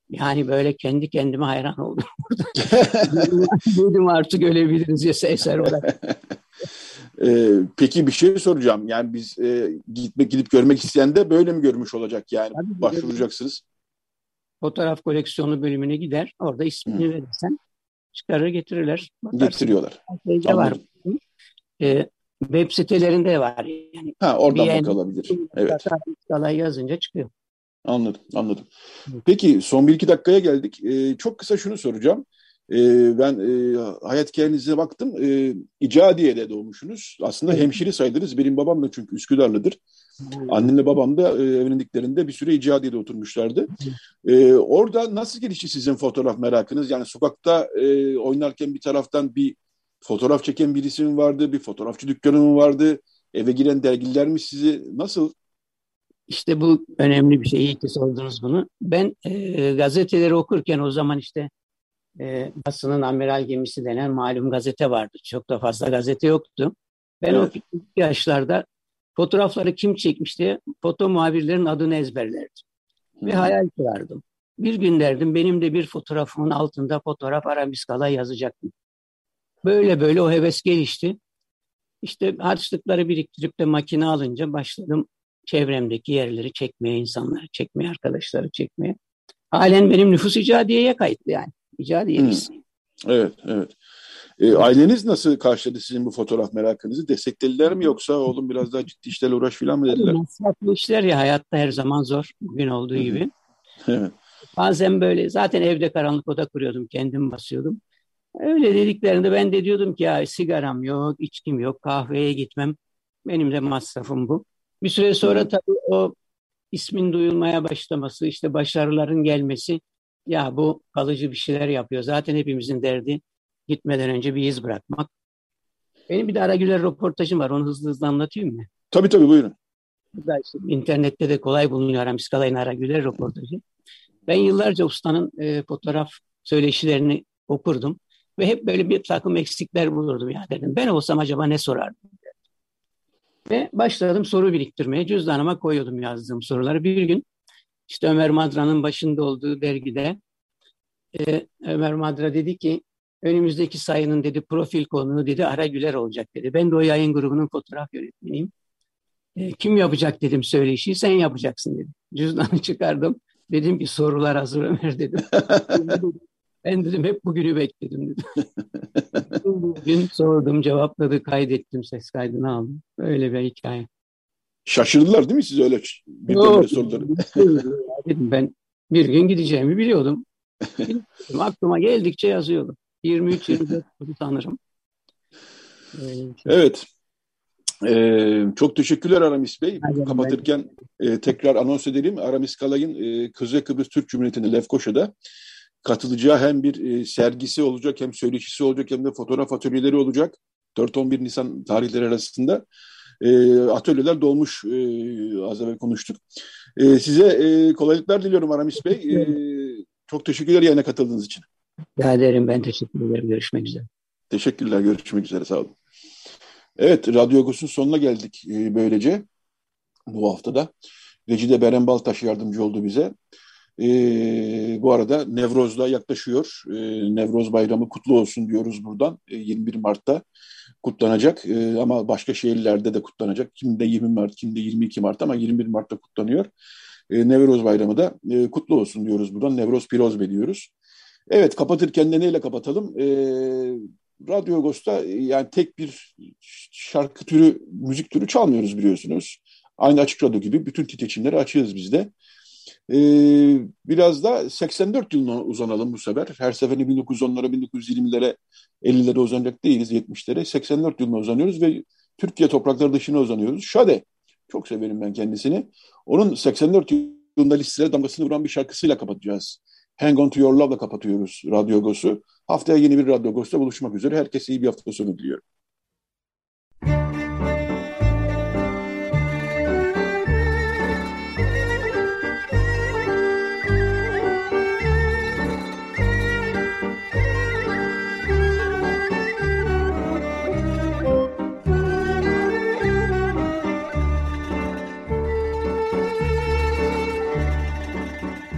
Yani böyle kendi kendime hayran oldum burada. Dedim artık ölebiliriz ya eser olarak. Ee, peki bir şey soracağım. Yani biz e, gitmek gidip görmek isteyen de böyle mi görmüş olacak yani? Tabii, Başvuracaksınız. Fotoğraf koleksiyonu bölümüne gider. Orada ismini Hı. verirsen çıkarır getirirler. Bakarsın. Getiriyorlar. Var. E, web sitelerinde var. Yani ha oradan bakılabilir. Evet. Skala yazınca çıkıyor. Anladım, anladım. Peki son bir iki dakikaya geldik. Ee, çok kısa şunu soracağım. Ee, ben e, hayat hikayenize baktım. Ee, İcadiye'de doğmuşsunuz. Aslında hemşire sayılırız. Benim babam da çünkü Üsküdar'lıdır. Annemle babam da e, evlendiklerinde bir süre İcadiye'de oturmuşlardı. Ee, orada nasıl gelişti sizin fotoğraf merakınız? Yani sokakta e, oynarken bir taraftan bir fotoğraf çeken birisi mi vardı? Bir fotoğrafçı dükkanı mı vardı? Eve giren dergiler mi sizi? Nasıl işte bu önemli bir şey. İyi ki sordunuz bunu. Ben e, gazeteleri okurken o zaman işte e, basının amiral gemisi denen malum gazete vardı. Çok da fazla gazete yoktu. Ben evet. o yaşlarda fotoğrafları kim çekmiş diye foto muhabirlerin adını ezberlerdim. Ve hayal kurardım. Bir gün derdim benim de bir fotoğrafımın altında fotoğraf Arabiskala yazacaktım. Böyle böyle o heves gelişti. İşte harçlıkları biriktirip de makine alınca başladım çevremdeki yerleri çekmeye, insanları çekmeye, arkadaşları çekmeye. Halen benim nüfus icadiyeye kayıtlı yani. İcadiye hmm. Evet, evet. E, aileniz nasıl karşıladı sizin bu fotoğraf merakınızı? Desteklediler mi yoksa oğlum biraz daha ciddi işlerle uğraş filan mı dediler? Masraflı işler ya hayatta her zaman zor. Bugün olduğu gibi. evet. Bazen böyle zaten evde karanlık oda kuruyordum. Kendim basıyordum. Öyle dediklerinde ben de diyordum ki ya sigaram yok, içkim yok, kahveye gitmem. Benim de masrafım bu. Bir süre sonra tabii o ismin duyulmaya başlaması, işte başarıların gelmesi, ya bu kalıcı bir şeyler yapıyor. Zaten hepimizin derdi gitmeden önce bir iz bırakmak. Benim bir de Aragüler röportajım var, onu hızlı hızlı anlatayım mı? Tabii tabii buyurun. Işte, internette de kolay bulunuyor Aramis Kalay'ın Aragüler röportajı. Ben yıllarca ustanın e, fotoğraf söyleşilerini okurdum ve hep böyle bir takım eksikler bulurdum ya dedim. Ben olsam acaba ne sorardım? Ve başladım soru biriktirmeye. Cüzdanıma koyuyordum yazdığım soruları. Bir gün işte Ömer Madra'nın başında olduğu dergide e, Ömer Madra dedi ki önümüzdeki sayının dedi profil konuğu dedi Ara Güler olacak dedi. Ben de o yayın grubunun fotoğraf yönetmeniyim. E, kim yapacak dedim söyleşi sen yapacaksın dedi. Cüzdanı çıkardım. Dedim ki sorular hazır Ömer dedim. Ben dedim hep bugünü bekledim dedim. Bugün sordum, cevapladı, kaydettim, ses kaydını aldım. Öyle bir hikaye. Şaşırdılar değil mi siz öyle bir Yok, soruları? dedim ben bir gün gideceğimi biliyordum. Aklıma geldikçe yazıyordum. 23-24 sanırım. Evet. Ee, çok teşekkürler Aramis Bey. Hayır, Kapatırken e, tekrar anons edelim. Aramis Kalay'ın e, Kuzey Kıbrıs Türk Cumhuriyeti'nde Lefkoşa'da katılacağı hem bir e, sergisi olacak hem söyleşisi olacak hem de fotoğraf atölyeleri olacak. 4-11 Nisan tarihleri arasında e, atölyeler dolmuş e, az evvel konuştuk. E, size e, kolaylıklar diliyorum Aramis Bey. E, çok teşekkürler yayına katıldığınız için. Rica ederim ben teşekkür ederim. Görüşmek üzere. Teşekkürler. Görüşmek üzere. Sağ olun. Evet, Radyo Agos'un sonuna geldik e, böylece bu haftada. Recide Beren Baltaş yardımcı oldu bize. E, bu arada Nevroz'da yaklaşıyor. E, Nevroz Bayramı kutlu olsun diyoruz buradan. E, 21 Mart'ta kutlanacak e, ama başka şehirlerde de kutlanacak. Kimde 20 Mart, kimde 22 Mart ama 21 Mart'ta kutlanıyor. E, Nevroz Bayramı da e, kutlu olsun diyoruz buradan. Nevroz Pirozbe diyoruz. Evet kapatırken de neyle kapatalım? E, Radyo Agos'ta e, yani tek bir şarkı türü, müzik türü çalmıyoruz biliyorsunuz. Aynı Açık Radyo gibi bütün titreçimleri açığız biz de. Ee, biraz da 84 yılına uzanalım bu sefer. Her seferinde 1910'lara, 1920'lere, 50'lere uzanacak değiliz, 70'lere. 84 yılına uzanıyoruz ve Türkiye toprakları dışına uzanıyoruz. Şade, çok severim ben kendisini. Onun 84 yılında listelere damgasını vuran bir şarkısıyla kapatacağız. Hang On To Your Love'la kapatıyoruz Radyo Agos'u. Haftaya yeni bir Radyo Agos'ta buluşmak üzere. Herkese iyi bir hafta sonu diliyorum.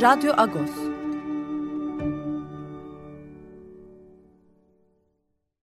Radyo Agos.